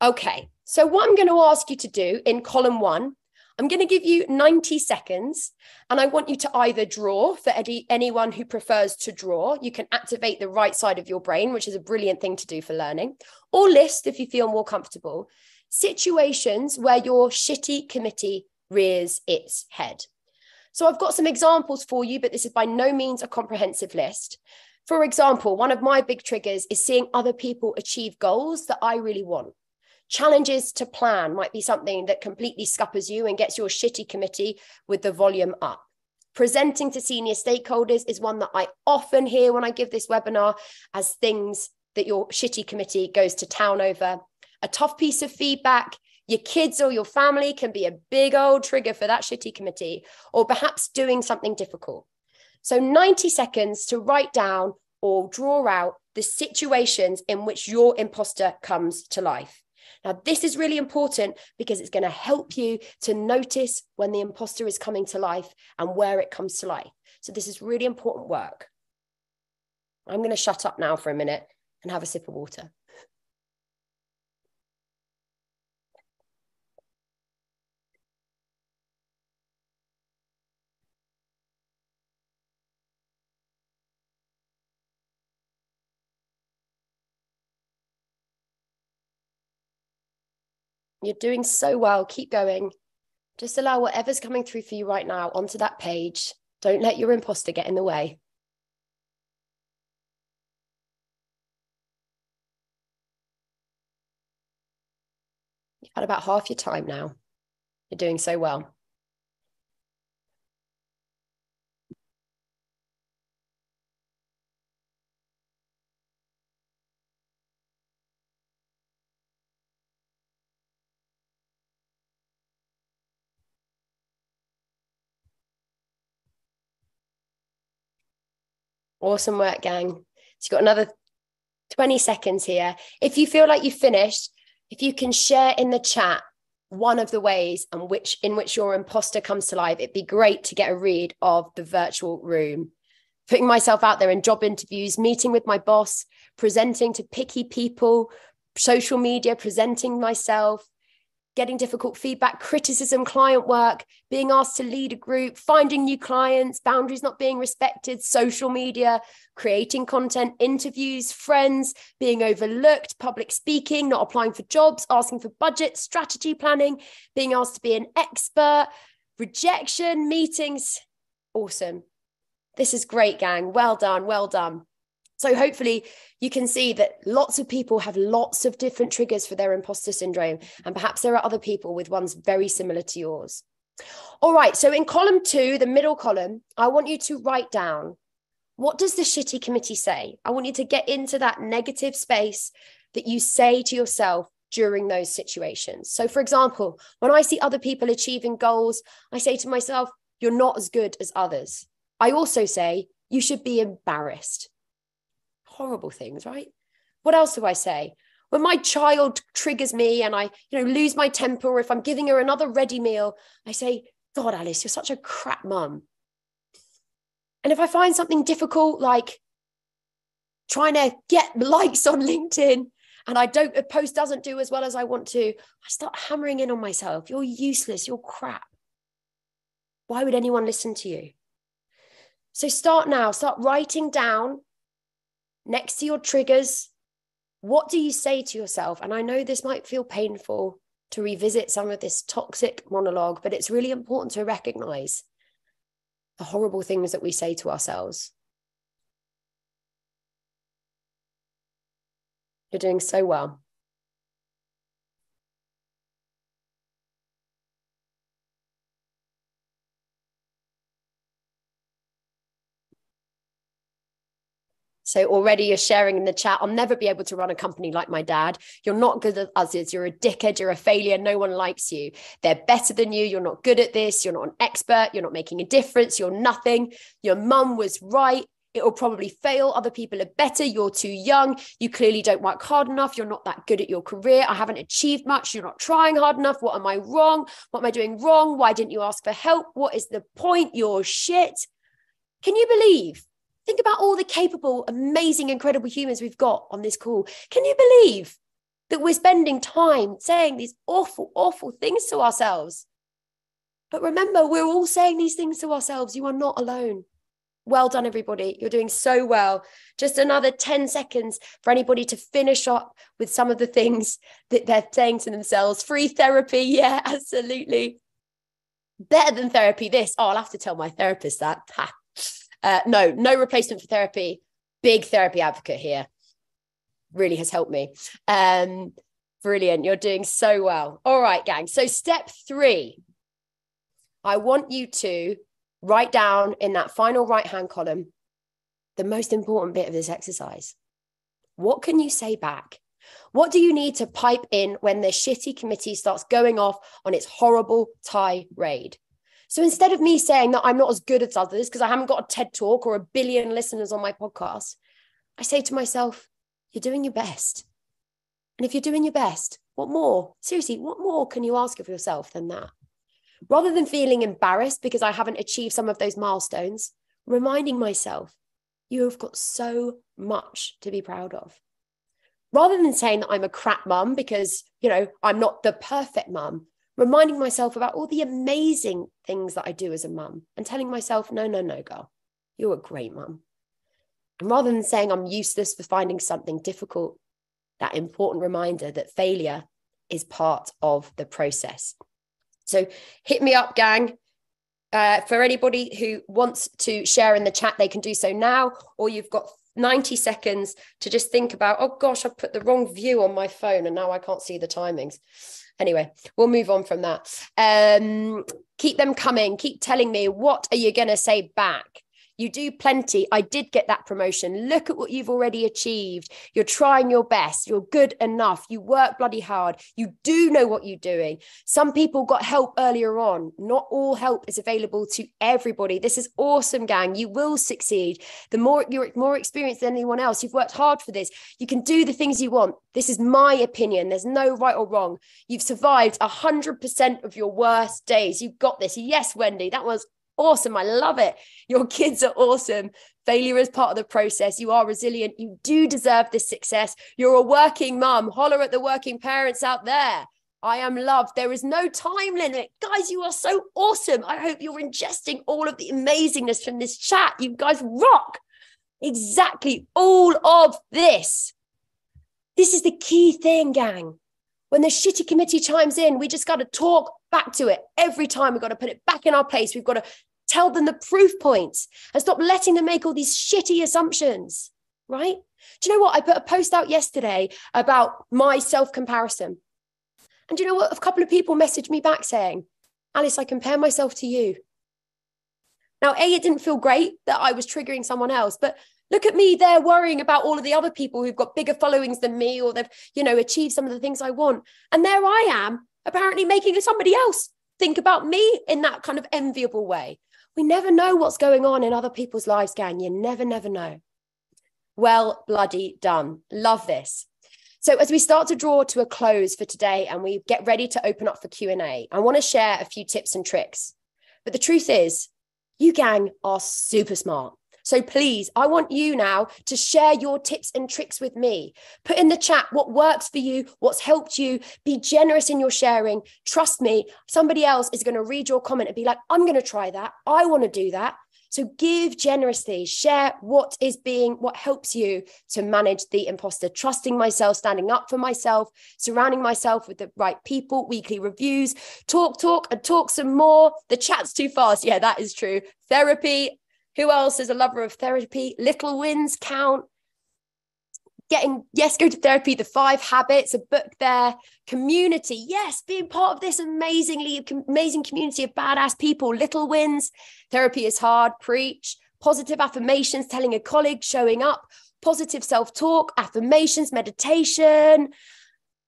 Okay, so what I'm going to ask you to do in column one, I'm going to give you 90 seconds and I want you to either draw for any, anyone who prefers to draw. You can activate the right side of your brain, which is a brilliant thing to do for learning, or list if you feel more comfortable situations where your shitty committee rears its head. So I've got some examples for you, but this is by no means a comprehensive list. For example, one of my big triggers is seeing other people achieve goals that I really want. Challenges to plan might be something that completely scuppers you and gets your shitty committee with the volume up. Presenting to senior stakeholders is one that I often hear when I give this webinar as things that your shitty committee goes to town over. A tough piece of feedback your kids or your family can be a big old trigger for that shitty committee, or perhaps doing something difficult. So, 90 seconds to write down or draw out the situations in which your imposter comes to life. Now, this is really important because it's going to help you to notice when the imposter is coming to life and where it comes to life. So, this is really important work. I'm going to shut up now for a minute and have a sip of water. You're doing so well. Keep going. Just allow whatever's coming through for you right now onto that page. Don't let your imposter get in the way. You've had about half your time now. You're doing so well. Awesome work, gang. So you've got another 20 seconds here. If you feel like you've finished, if you can share in the chat one of the ways and which in which your imposter comes to life, it'd be great to get a read of the virtual room. Putting myself out there in job interviews, meeting with my boss, presenting to picky people, social media, presenting myself, getting difficult feedback, criticism, client work, being asked to lead a group, finding new clients, boundaries not being respected, social media, creating content, interviews, friends, being overlooked, public speaking, not applying for jobs, asking for budget, strategy planning, being asked to be an expert, rejection, meetings. Awesome. This is great, gang. Well done. Well done. So hopefully you can see that lots of people have lots of different triggers for their imposter syndrome. And perhaps there are other people with ones very similar to yours. All right. So in column two, the middle column, I want you to write down what does the shitty committee say? I want you to get into that negative space that you say to yourself during those situations. So, for example, when I see other people achieving goals, I say to myself, You're not as good as others. I also say, You should be embarrassed horrible things, right? What else do I say? When my child triggers me and I, you know, lose my temper, or if I'm giving her another ready meal, I say, God, Alice, you're such a crap mum. And if I find something difficult, like trying to get (laughs) likes on LinkedIn, and I don't, a post doesn't do as well as I want to, I start hammering in on myself. You're useless. You're crap. Why would anyone listen to you? So start now, start writing down next to your triggers, what do you say to yourself? And I know this might feel painful to revisit some of this toxic monologue, but it's really important to recognize the horrible things that we say to ourselves. You're doing so well. So already you're sharing in the chat, I'll never be able to run a company like my dad. You're not good at others. You're a dickhead. You're a failure. No one likes you. They're better than you. You're not good at this. You're not an expert. You're not making a difference. You're nothing. Your mum was right. It will probably fail. Other people are better. You're too young. You clearly don't work hard enough. You're not that good at your career. I haven't achieved much. You're not trying hard enough. What am I wrong? What am I doing wrong? Why didn't you ask for help? What is the point? You're shit. Can you believe Think about all the capable, amazing, incredible humans we've got on this call. Can you believe that we're spending time saying these awful, awful things to ourselves? But remember, we're all saying these things to ourselves. You are not alone. Well done, everybody. You're doing so well. Just another 10 seconds for anybody to finish up with some of the things that they're saying to themselves. Free therapy. (laughs) Yeah, absolutely. Better than therapy. This. Oh, I'll have to tell my therapist that. Ha. Uh, no, no replacement for therapy. Big therapy advocate here. Really has helped me. Um, brilliant. You're doing so well. All right, gang. So, step three I want you to write down in that final right hand column the most important bit of this exercise. What can you say back? What do you need to pipe in when the shitty committee starts going off on its horrible tirade? So instead of me saying that I'm not as good as others because I haven't got a TED talk or a billion listeners on my podcast, I say to myself, you're doing your best. And if you're doing your best, what more? Seriously, what more can you ask of yourself than that? Rather than feeling embarrassed because I haven't achieved some of those milestones, reminding myself, you have got so much to be proud of. Rather than saying that I'm a crap mum because, you know, I'm not the perfect mum, reminding myself about all the amazing things that I do as a mum and telling myself, no, no, no, girl, you're a great mum. And rather than saying I'm useless for finding something difficult, that important reminder that failure is part of the process. So hit me up, gang. Uh, for anybody who wants to share in the chat, they can do so now, or you've got 90 seconds to just think about, oh gosh, I've put the wrong view on my phone and now I can't see the timings anyway, we'll move on from that. Um, keep them coming. Keep telling me what are you going to say back? You do plenty. I did get that promotion. Look at what you've already achieved. You're trying your best. You're good enough. You work bloody hard. You do know what you're doing. Some people got help earlier on. Not all help is available to everybody. This is awesome, gang. You will succeed. The more you're more experienced than anyone else, you've worked hard for this. You can do the things you want. This is my opinion. There's no right or wrong. You've survived 100% of your worst days. You've got this. Yes, Wendy, that was awesome. I love it. Your (laughs) kids are awesome. Failure is part of the process. You are resilient. You do deserve this success. You're a working mum. Holler at the working parents out there. I am loved. There is no time limit. Guys, you are so awesome. I hope you're ingesting all of the amazingness from this chat. You guys rock. Exactly all of this. This is the key thing, gang. When the shitty committee chimes in, we just got to talk back to it every time. We've got to put it back in our place. We've got to tell them the proof points and stop letting them make all these shitty assumptions, right? Do you know what? I put a post out yesterday about my self comparison. And do you know what? A couple of people messaged me back saying, Alice, I compare myself to you. Now, A, it didn't feel great that I was triggering someone else, but look at me there worrying about all of the other people who've got bigger followings than me or they've, you know, achieved some of the things I want. And there I am, apparently making somebody else think about me in that kind of enviable way. We never know what's going on in other people's lives, gang. You never, never know. Well, bloody done. Love this. So as we start to draw to a close for today and we get ready to open up for Q&A, I want to share a few tips and tricks. But the truth is, you gang are super smart. So please, I want you now to share your tips and tricks with me. Put in the chat what works for you, what's helped you. Be generous in your sharing. Trust me, somebody else is going to read your comment and be like, I'm going to try that. I want to do that. So give generously, share what is being, what helps you to manage the imposter, trusting myself, standing up for myself, surrounding myself with the right people, weekly reviews, talk, talk, and talk some more. The chat's too fast. Yeah, that is true. Therapy. Who else is a lover of therapy? Little wins count. Getting yes go to therapy the five habits a book there. Community yes being part of this amazingly amazing community of badass people. Little wins therapy is hard preach. Positive affirmations telling a colleague showing up. Positive self-talk affirmations meditation.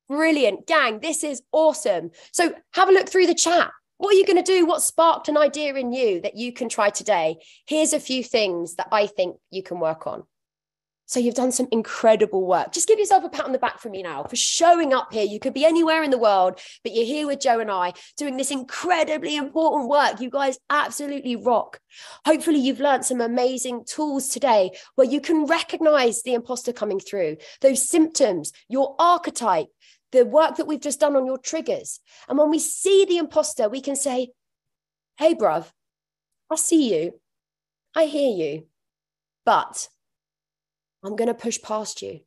Brilliant. Gang this is awesome. So have a look through the chat what are you going to do what sparked an idea in you that you can try today here's a few things that i think you can work on so you've done some incredible work. Just give yourself a pat on the back for me now for showing up here. You could be anywhere in the world, but you're here with Joe and I doing this incredibly important work. You guys absolutely rock. Hopefully, you've learned some amazing tools today where you can recognize the imposter coming through, those symptoms, your archetype, the work that we've just done on your triggers. And when we see the imposter, we can say, Hey, bruv, I see you. I hear you. But I'm going to push past you.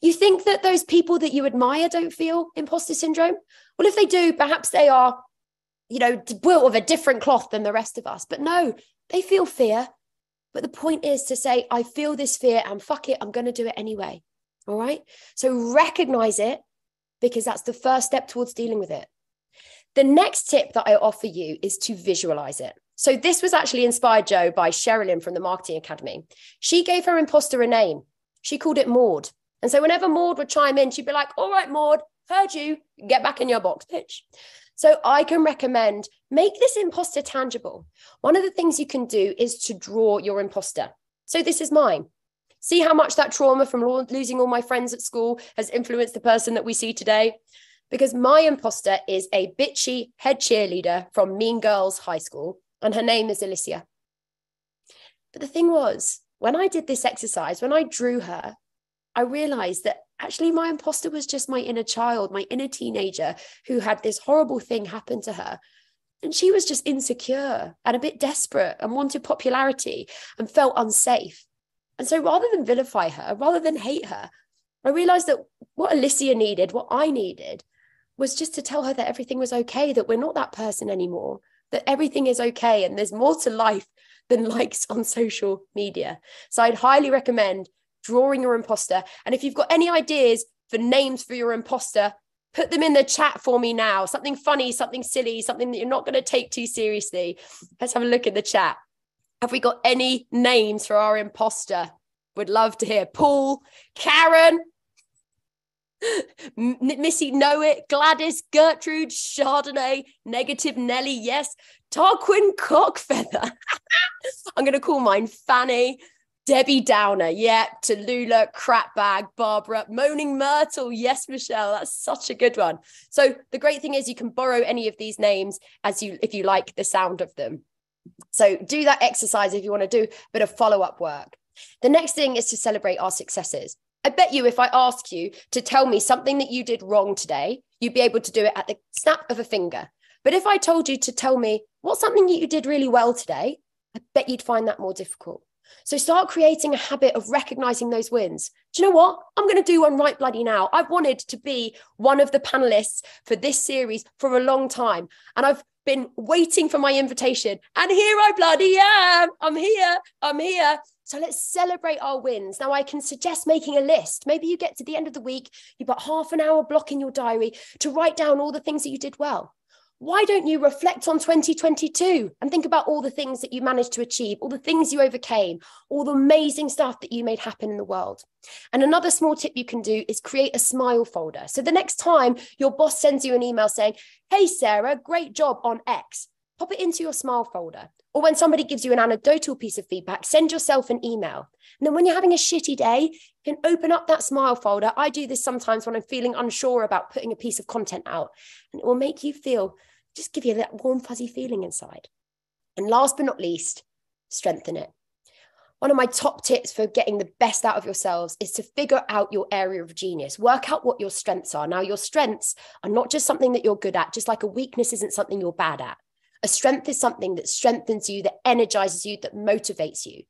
You think that those people that you admire don't feel imposter syndrome? Well, if they do, perhaps they are, you know, built of a different cloth than the rest of us. But no, they feel fear. But the point is to say, I feel this fear and fuck it, I'm going to do it anyway. All right. So recognize it because that's the first step towards dealing with it. The next tip that I offer you is to visualize it. So this was actually inspired, Joe, by Sherilyn from the Marketing Academy. She gave her imposter a name. She called it Maud. And so whenever Maud would chime in, she'd be like, all right, Maud, heard you, get back in your box, pitch. So I can recommend make this imposter tangible. One of the things you can do is to draw your imposter. So this is mine. See how much that trauma from losing all my friends at school has influenced the person that we see today? Because my imposter is a bitchy head cheerleader from Mean Girls High School and her name is Alicia. But the thing was, when I did this exercise, when I drew her, I realized that actually my imposter was just my inner child, my inner teenager who had this horrible thing happen to her. And she was just insecure and a bit desperate and wanted popularity and felt unsafe. And so rather than vilify her, rather than hate her, I realized that what Alicia needed, what I needed, was just to tell her that everything was okay, that we're not that person anymore, that everything is okay and there's more to life than (laughs) likes on social media. So I'd highly recommend drawing your imposter. And if you've got any ideas for names for your imposter, put them in the chat for me now. Something funny, something silly, something that you're not going to take too seriously. Let's have a look at the chat. Have we got any names for our imposter? Would love to hear. Paul, Karen, Missy Know It, Gladys, Gertrude, Chardonnay, Negative Nelly, yes, Tarquin Cockfeather. (laughs) I'm going to call mine Fanny, Debbie Downer, yep, Tallulah, Crapbag, Barbara, Moaning Myrtle, yes, Michelle, that's such a good one. So the great thing is you can borrow any of these names as you if you like the sound of them. So do that exercise if you want to do a bit of follow up work. The next thing is to celebrate our successes. I bet you if I ask you to tell me something that you did wrong today, you'd be able to do it at the snap of a finger. But if I told you to tell me what's something that you did really well today, I bet you'd find that more difficult. So start creating a habit of recognizing those wins. Do you know what? I'm going to do one right bloody now. I've wanted to be one of the panelists for this series for a long time. And I've been waiting for my invitation. And here I bloody am. I'm here. I'm here. So let's celebrate our wins. Now, I can suggest making a list. Maybe you get to the end of the week, you've got half an hour block in your diary to write down all the things that you did well why don't you reflect on 2022 and think about all the things that you managed to achieve, all the things you overcame, all the amazing stuff that you made happen in the world? And another small tip you can do is create a smile folder. So the next time your boss sends you an email saying, Hey, Sarah, great job on X, pop it into your smile folder. Or when somebody gives you an anecdotal piece of feedback, send yourself an email. And then when you're having a shitty day, you can open up that smile folder. I do this sometimes when I'm feeling unsure about putting a piece of content out, and it will make you feel just give you that warm, fuzzy feeling inside. And last but not least, strengthen it. One of my top tips for getting the best out of yourselves is to figure out your area of genius. Work out what your strengths are. Now, your strengths are not just something that you're good at, just like a weakness isn't something you're bad at. A strength is something that strengthens you, that energizes you, that motivates you.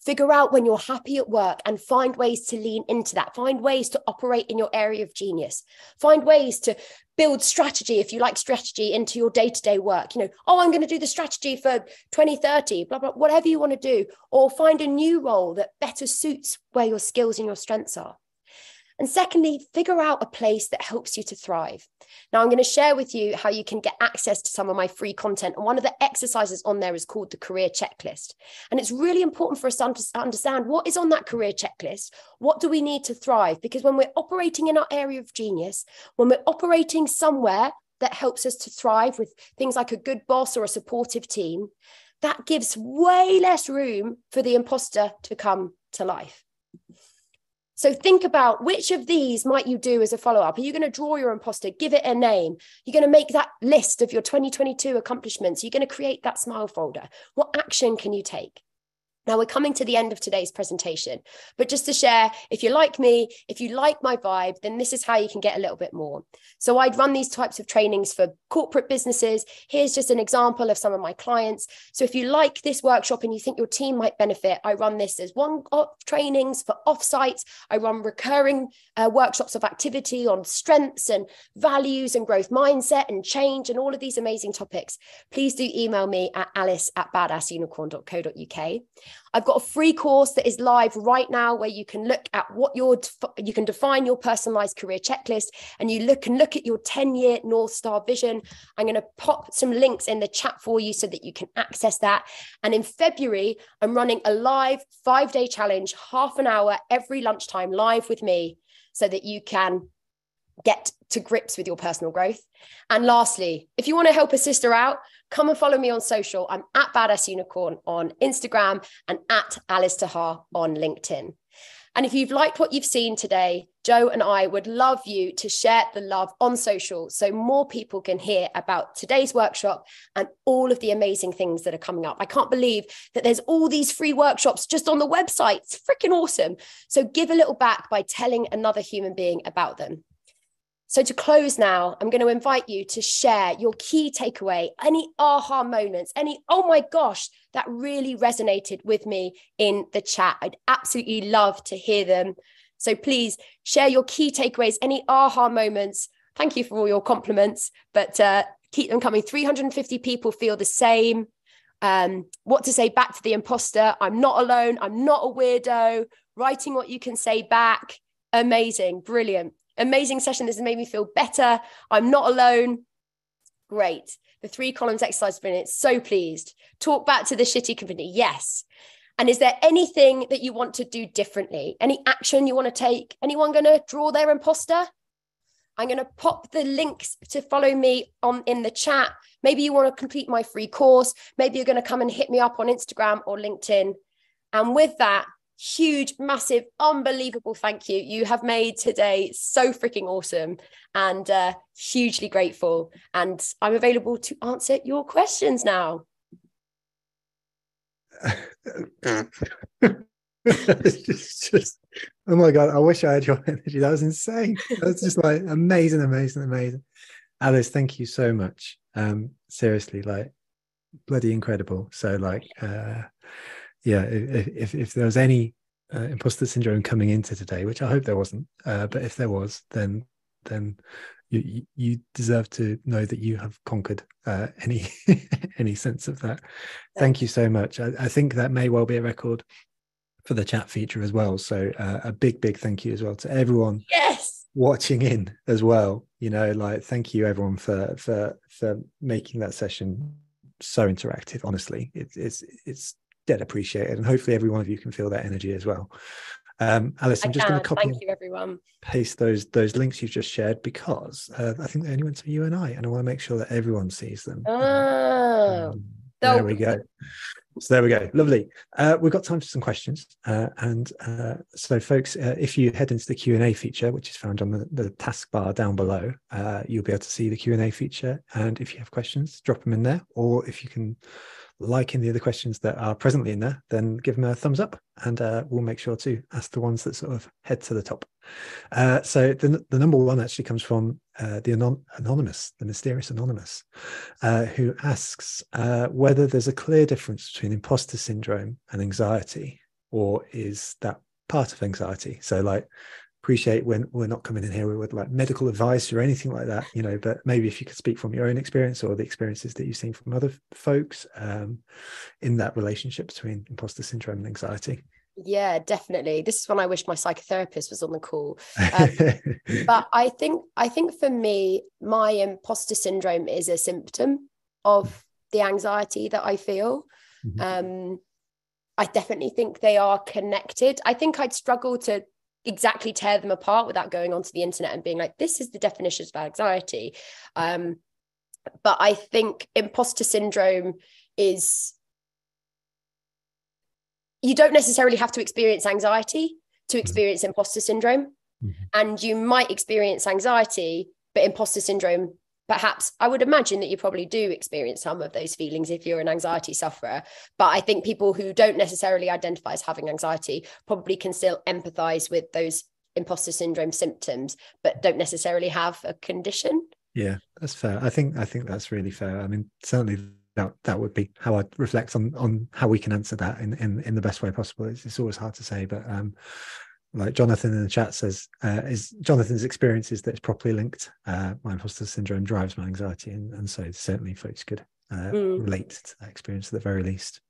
Figure out when you're happy at work and find ways to lean into that. Find ways to operate in your area of genius. Find ways to build strategy if you like strategy into your day-to-day work you know oh i'm going to do the strategy for 2030 blah blah whatever you want to do or find a new role that better suits where your skills and your strengths are and secondly, figure out a place that helps you to thrive. Now, I'm going to share with you how you can get access to some of my free content. And one of the exercises on there is called the career checklist. And it's really important for us to understand what is on that career checklist. What do we need to thrive? Because when we're operating in our area of genius, when we're operating somewhere that helps us to thrive with things like a good boss or a supportive team, that gives way less room for the imposter to come to life. So think about which of these might you do as a follow up. Are you going to draw your imposter, give it a name? You're going to make that list of your 2022 accomplishments. You're going to create that smile folder. What action can you take? Now, we're coming to the end of today's presentation, but just to share, if you like me, if you like my vibe, then this is how you can get a little bit more. So, I'd run these types of trainings for corporate businesses. Here's just an example of some of my clients. So, if you like this workshop and you think your team might benefit, I run this as one off trainings for offsites. I run recurring uh, workshops of activity on strengths and values and growth mindset and change and all of these amazing topics. Please do email me at alice at badassunicorn.co.uk. I've got a free course that is live right now where you can look at what your you can define your personalized career checklist and you look and look at your 10 year North Star vision. I'm going to pop some links in the chat for you so that you can access that. And in February, I'm running a live five day challenge, half an hour every lunchtime live with me so that you can get to grips with your personal growth. And lastly, if you want to help a sister out, come and follow me on social. I'm at Badass Unicorn on Instagram and at Alice ter Haar on LinkedIn. And if you've liked what you've seen today, Joe and I would love you to share the love on social so more people can hear about today's workshop and all of the amazing things that are coming up. I can't believe that there's all these free workshops just on the website. It's freaking awesome. So give a little back by telling another human being about them. So, to close now, I'm going to invite you to share your key takeaway, any aha moments, any, oh my gosh, that really resonated with me in the chat. I'd absolutely love to hear them. So, please share your key takeaways, any aha moments. Thank you for all your compliments, but uh, keep them coming. 350 people feel the same. Um, what to say back to the imposter? I'm not alone. I'm not a weirdo. Writing what you can say back. Amazing. Brilliant amazing session. This has made me feel better. I'm not alone. Great. The three columns exercise brilliant. So pleased. Talk back to the shitty company. Yes. And is there anything that you want to do differently? Any action you want to take? Anyone going to draw their imposter? I'm going to pop the links to follow me on in the chat. Maybe you want to complete my free course. Maybe you're going to come and hit me up on Instagram or LinkedIn. And with that, huge, massive, unbelievable thank you. You have made today so freaking awesome and uh, hugely grateful. And I'm available to answer your questions now. it's (laughs) just, oh my god! I wish I had your (laughs) energy. That was insane. That's just like amazing, amazing, amazing. Alice, thank you so much. Um, seriously, like bloody incredible. So, like, uh, yeah, if if, if there was any uh, imposter syndrome coming into today, which I hope there wasn't, uh, but if there was, then then you you deserve to know that you have conquered uh, (laughs) any any sense of that. Thank you so much. I, I, think that may well be a record for the chat feature as well. So uh, a big big thank you as well to everyone. Yes. Watching in as well, you know, like thank you everyone for for for making that session so interactive. Honestly, it's it's it's dead appreciated, and hopefully every one of you can feel that energy as well. Um, Alice, I'm just going to copy. Thank you, everyone. Paste those those links you've just shared because uh, I think they only went to you and I, and I want to make sure that everyone sees them. Oh, um, there we go. So there we go. Lovely. Uh, we've got time for some questions. Uh, and uh, so, folks, uh, if you head into the Q&A feature, which is found on the, the taskbar down below, uh, you'll be able to see the Q&A feature. And if you have questions, drop them in there. Or if you can of the questions that are presently in there, then give them a thumbs up and uh, we'll make sure to ask the ones that sort of head to the top. Uh, so the, the number one actually comes from uh, the anon- anonymous, the mysterious anonymous, uh, who asks uh, whether there's a clear difference between imposter syndrome and anxiety, or is that part of anxiety? So like appreciate when we're not coming in here with like medical advice or anything like that, you know, but maybe if you could speak from your own experience or the experiences that you've seen from other folks um, in that relationship between imposter syndrome and anxiety. Yeah, definitely. This is when I wish my psychotherapist was on the call. Um, (laughs) but I think I think for me, my imposter syndrome is a symptom of the anxiety that I feel. Mm-hmm. Um, I definitely think they are connected. I think I'd struggle to exactly tear them apart without going onto the internet and being like, this is the definition of anxiety. Um, but I think imposter syndrome is you don't necessarily have to experience anxiety to mm-hmm. experience imposter syndrome. Mm-hmm. And you might experience anxiety, but imposter syndrome perhaps I would imagine that you probably do experience some of those feelings if you're an anxiety sufferer. But I think people who don't necessarily identify as having anxiety probably can still empathize with those imposter syndrome symptoms, but don't necessarily have a condition. Yeah, that's fair. I think I think that's really fair. I mean, certainly that that would be how I reflect on on how we can answer that in in, in the best way possible. It's, it's always hard to say, but um, like Jonathan in the chat says, uh, is Jonathan's experiences that it's properly linked. Uh, my imposter syndrome drives my anxiety, and, and so certainly folks could uh, mm. relate to that experience at the very least.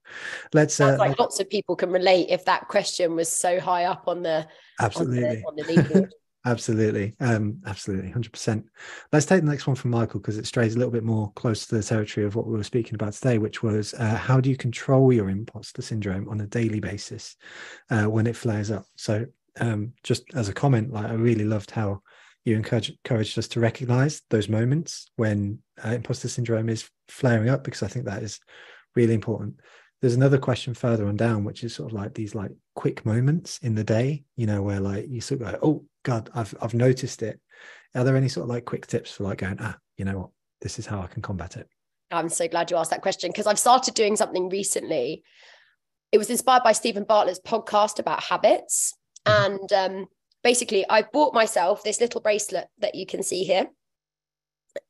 Let's uh, like lots of people can relate if that question was so high up on the absolutely on the, on the (laughs) absolutely, um, absolutely, hundred percent. Let's take the next one from Michael because it strays a little bit more close to the territory of what we were speaking about today, which was uh, how do you control your imposter syndrome on a daily basis uh, when it flares up? So um, just as a comment, like I really loved how you encourage, encouraged us to recognize those moments when uh, imposter syndrome is flaring up, because I think that is really important. There's another question further on down, which is sort of like these like quick moments in the day, you know, where like you sort of go, oh God, I've I've noticed it. Are there any sort of like quick tips for like going, ah, you know what, this is how I can combat it? I'm so glad you asked that question because I've started doing something recently. It was inspired by Steven Bartlett's podcast about habits. And um, basically, I bought myself this little bracelet that you can see here.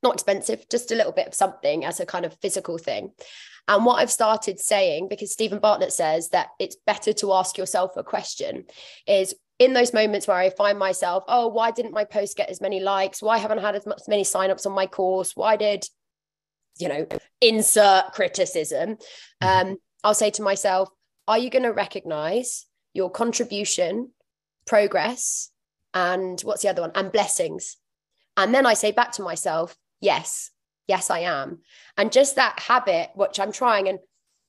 Not expensive, just a little bit of something as a kind of physical thing. And what I've started saying, because Steven Bartlett says that it's better to ask yourself a question, is in those moments where I find myself, oh, why didn't my post get as many likes? Why haven't I had as much many signups on my course? Why did, you know, insert criticism? Mm-hmm. Um, I'll say to myself, are you going to recognize your contribution progress and what's the other one? And blessings. And then i say back to myself yes yes i am. And just that habit which i'm trying and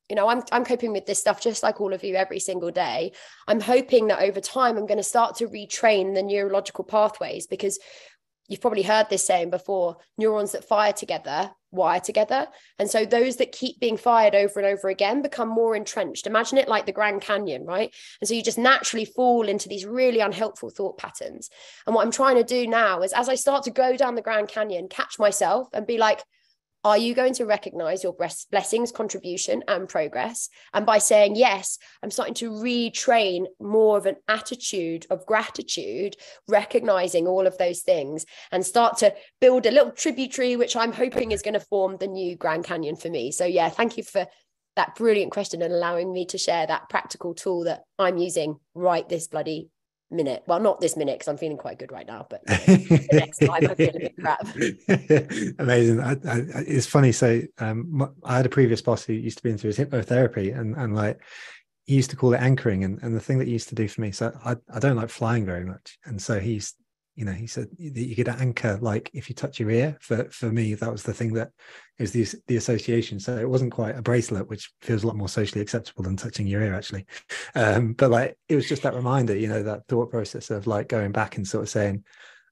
you know i'm i'm coping with this stuff just like all of you every single day. I'm hoping that over time i'm going to start to retrain the neurological pathways because you've probably heard this saying before neurons that fire together wire together. And so those that keep being fired over and over again become more entrenched. Imagine it like the grand canyon right? And so you just naturally fall into these really unhelpful thought patterns. And what i'm trying to do now is as i start to go down the grand canyon catch myself and be like are you going to recognize your blessings, contribution, and progress? And by saying yes, I'm starting to retrain more of an attitude of gratitude, recognizing all of those things, and start to build a little tributary, which I'm hoping is going to form the new Grand Canyon for me. So, yeah, thank you for that brilliant question and allowing me to share that practical tool that I'm using right this bloody minute. Well, not this minute because I'm feeling quite good right now, but (laughs) the next time I feel a bit crap. (laughs) Amazing. I, I, it's funny. So um, I had a previous boss who used to be into his hypnotherapy, and and like he used to call it anchoring, and and the thing that he used to do for me. So I I don't like flying very much, and so he's you know he said that you could anchor like if you touch your ear. For for me that was the thing that is the the association. So it wasn't quite a bracelet which feels a lot more socially acceptable than touching your ear actually. Um, but like it was just that reminder you know that thought process of like going back and sort of saying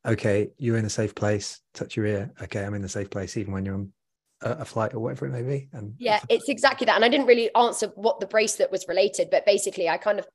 okay you're in a safe place touch your ear. Okay i'm in a safe place even when you're on a, flight or whatever it may be. And yeah it's exactly that. And i didn't really answer what the bracelet was related but basically i kind of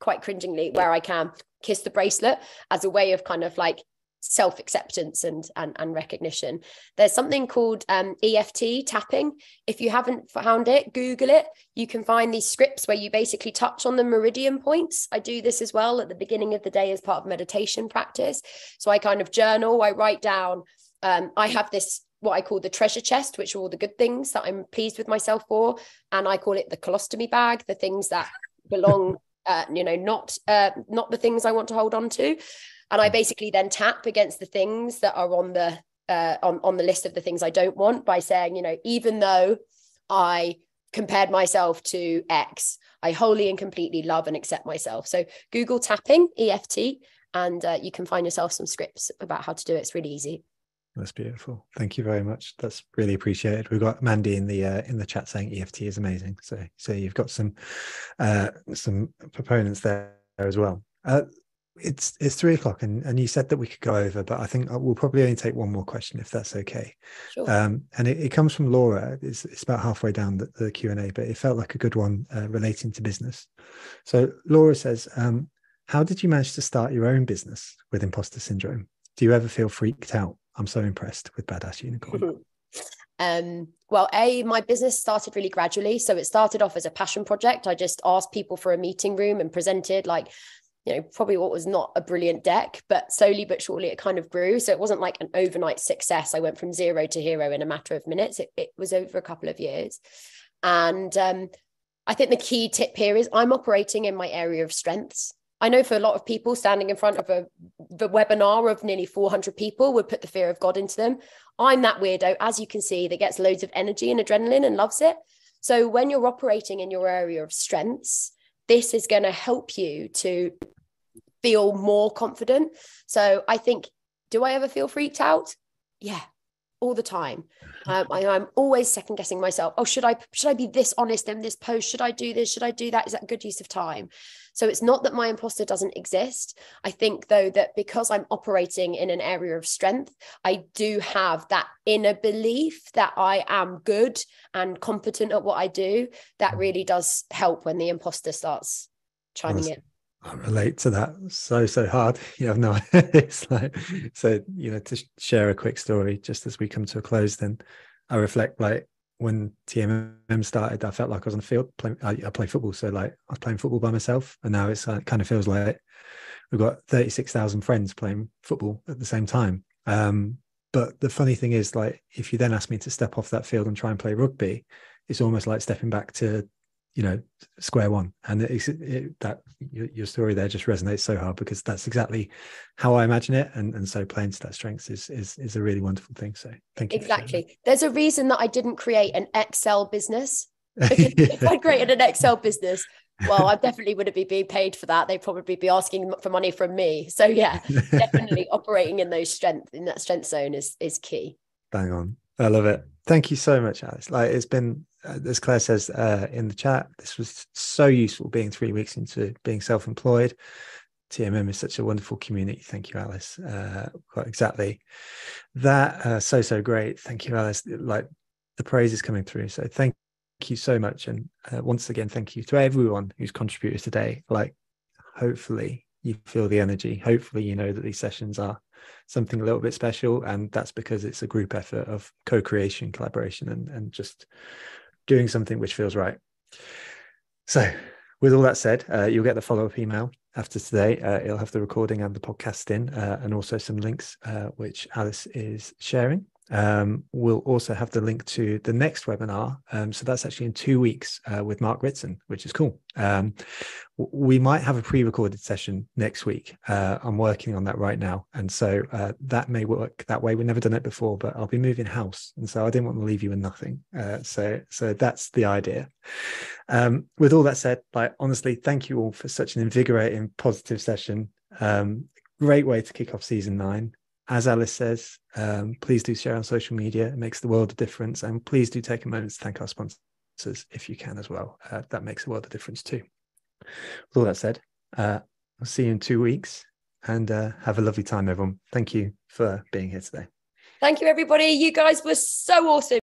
quite cringingly where I can kiss the bracelet as a way of kind of like self acceptance and, and and recognition. There's something called um, EFT tapping. If you haven't found it, Google it. You can find these scripts where you basically touch on the meridian points. I do this as well at the beginning of the day as part of meditation practice. So I kind of journal. I write down. Um, I have this what I call the treasure chest, which are all the good things that I'm pleased with myself for, and I call it the colostomy bag, the things that belong uh, you know not uh, not the things i want to hold on to. And i basically then tap against the things that are on the uh, on, on the list of the things i don't want by saying you know even though i compared myself to x i wholly and completely love and accept myself. So google tapping eft and uh, you can find yourself some scripts about how to do it. It's really easy that's beautiful. Thank you very much. That's really appreciated. We've got Mandy in the uh, in the chat saying EFT is amazing. So so you've got some uh, some proponents there as well. Uh, it's it's three o'clock, and and you said that we could go over, but I think uh, we'll probably only take one more question if that's okay. Sure. Um, and it, it, comes from Laura. It's it's about halfway down the, the Q and A, but it felt like a good one uh, relating to business. So Laura says, um, "How did you manage to start your own business with imposter syndrome? Do you ever feel freaked out?" I'm so impressed with Badass Unicorn. (laughs) um, well, A, my business started really gradually. So it started off as a passion project. I just asked people for a meeting room and presented like, you know, probably what was not a brilliant deck, but slowly but surely it kind of grew. So it wasn't like an overnight success. I went from zero to hero in a matter of minutes. It, it was over a couple of years. And um, I think the key tip here is I'm operating in my area of strengths. I know for a lot of people standing in front of a the webinar of nearly 400 people would put the fear of God into them. I'm that weirdo, as you can see, that gets loads of energy and adrenaline and loves it. So when you're operating in your area of strengths, this is going to help you to feel more confident. So I think, do I ever feel freaked out? Yeah, all the time. Um, I, am always second guessing myself. Oh, should I should I be this honest in this post? Should I do this? Should I do that? Is that good use of time? So it's not that my imposter doesn't exist. I think though that because I'm operating in an area of strength, I do have that inner belief that I am good and competent at what I do. That really does help when the imposter starts chiming in. I relate to that so so hard. (laughs) You have no idea. (laughs) it's like so you know to share a quick story just as we come to a close. Then I reflect like when TMM started, I felt like I was on the field playing. I, I play football, so like I was playing football by myself, and now it's uh, kind of feels like we've got thirty six thousand friends playing football at the same time. Um, but the funny thing is, like, if you then ask me to step off that field and try and play rugby, it's almost like stepping back to you know square one. And it's it, that your, story there just resonates so hard because that's exactly how i imagine it. And and so playing to that strengths is is is a really wonderful thing. So thank you exactly. there's a reason that i didn't create an excel business. (laughs) If i created an excel business well i definitely wouldn't be being paid for that. They'd probably be asking for money from me. So yeah (laughs) definitely operating in those strength in that strength zone is is key. Bang on. I love it thank you so much alice like it's been uh, as Claire says uh, in the chat, this was so useful being three weeks into being self employed. TMM is such a wonderful community. Thank you, Alice. Uh, exactly that. Uh, so, so great. Thank you, Alice. Like the praise is coming through. So, thank you so much. And uh, once again, thank you to everyone who's contributed today. Like, hopefully, you feel the energy. Hopefully, you know that these sessions are something a little bit special, and that's because it's a group effort of co-creation, collaboration, and and just doing something which feels right. So, with all that said, uh, you'll get the follow-up email after today. Uh, it'll have the recording and the podcast in, uh, and also some links uh, which Alice is sharing. Um, we'll also have the link to the next webinar. Um, so that's actually in two weeks uh, with Mark Ritson, which is cool. Um, we might have a pre-recorded session next week. Uh, I'm working on that right now, and so uh, that may work that way. We've never done it before, but I'll be moving house, and so I didn't want to leave you with nothing. Uh, so, so that's the idea. Um, with all that said, like honestly, thank you all for such an invigorating, positive session. Um, great way to kick off season nine as Alice says, um, please do share on social media. It makes the world a difference. And please do take a moment to thank our sponsors if you can as well. Uh, that makes a world of difference too. With all that said, uh, I'll see you in two weeks and uh, have a lovely time, everyone. Thank you for being here today. Thank you, everybody. You guys were so awesome.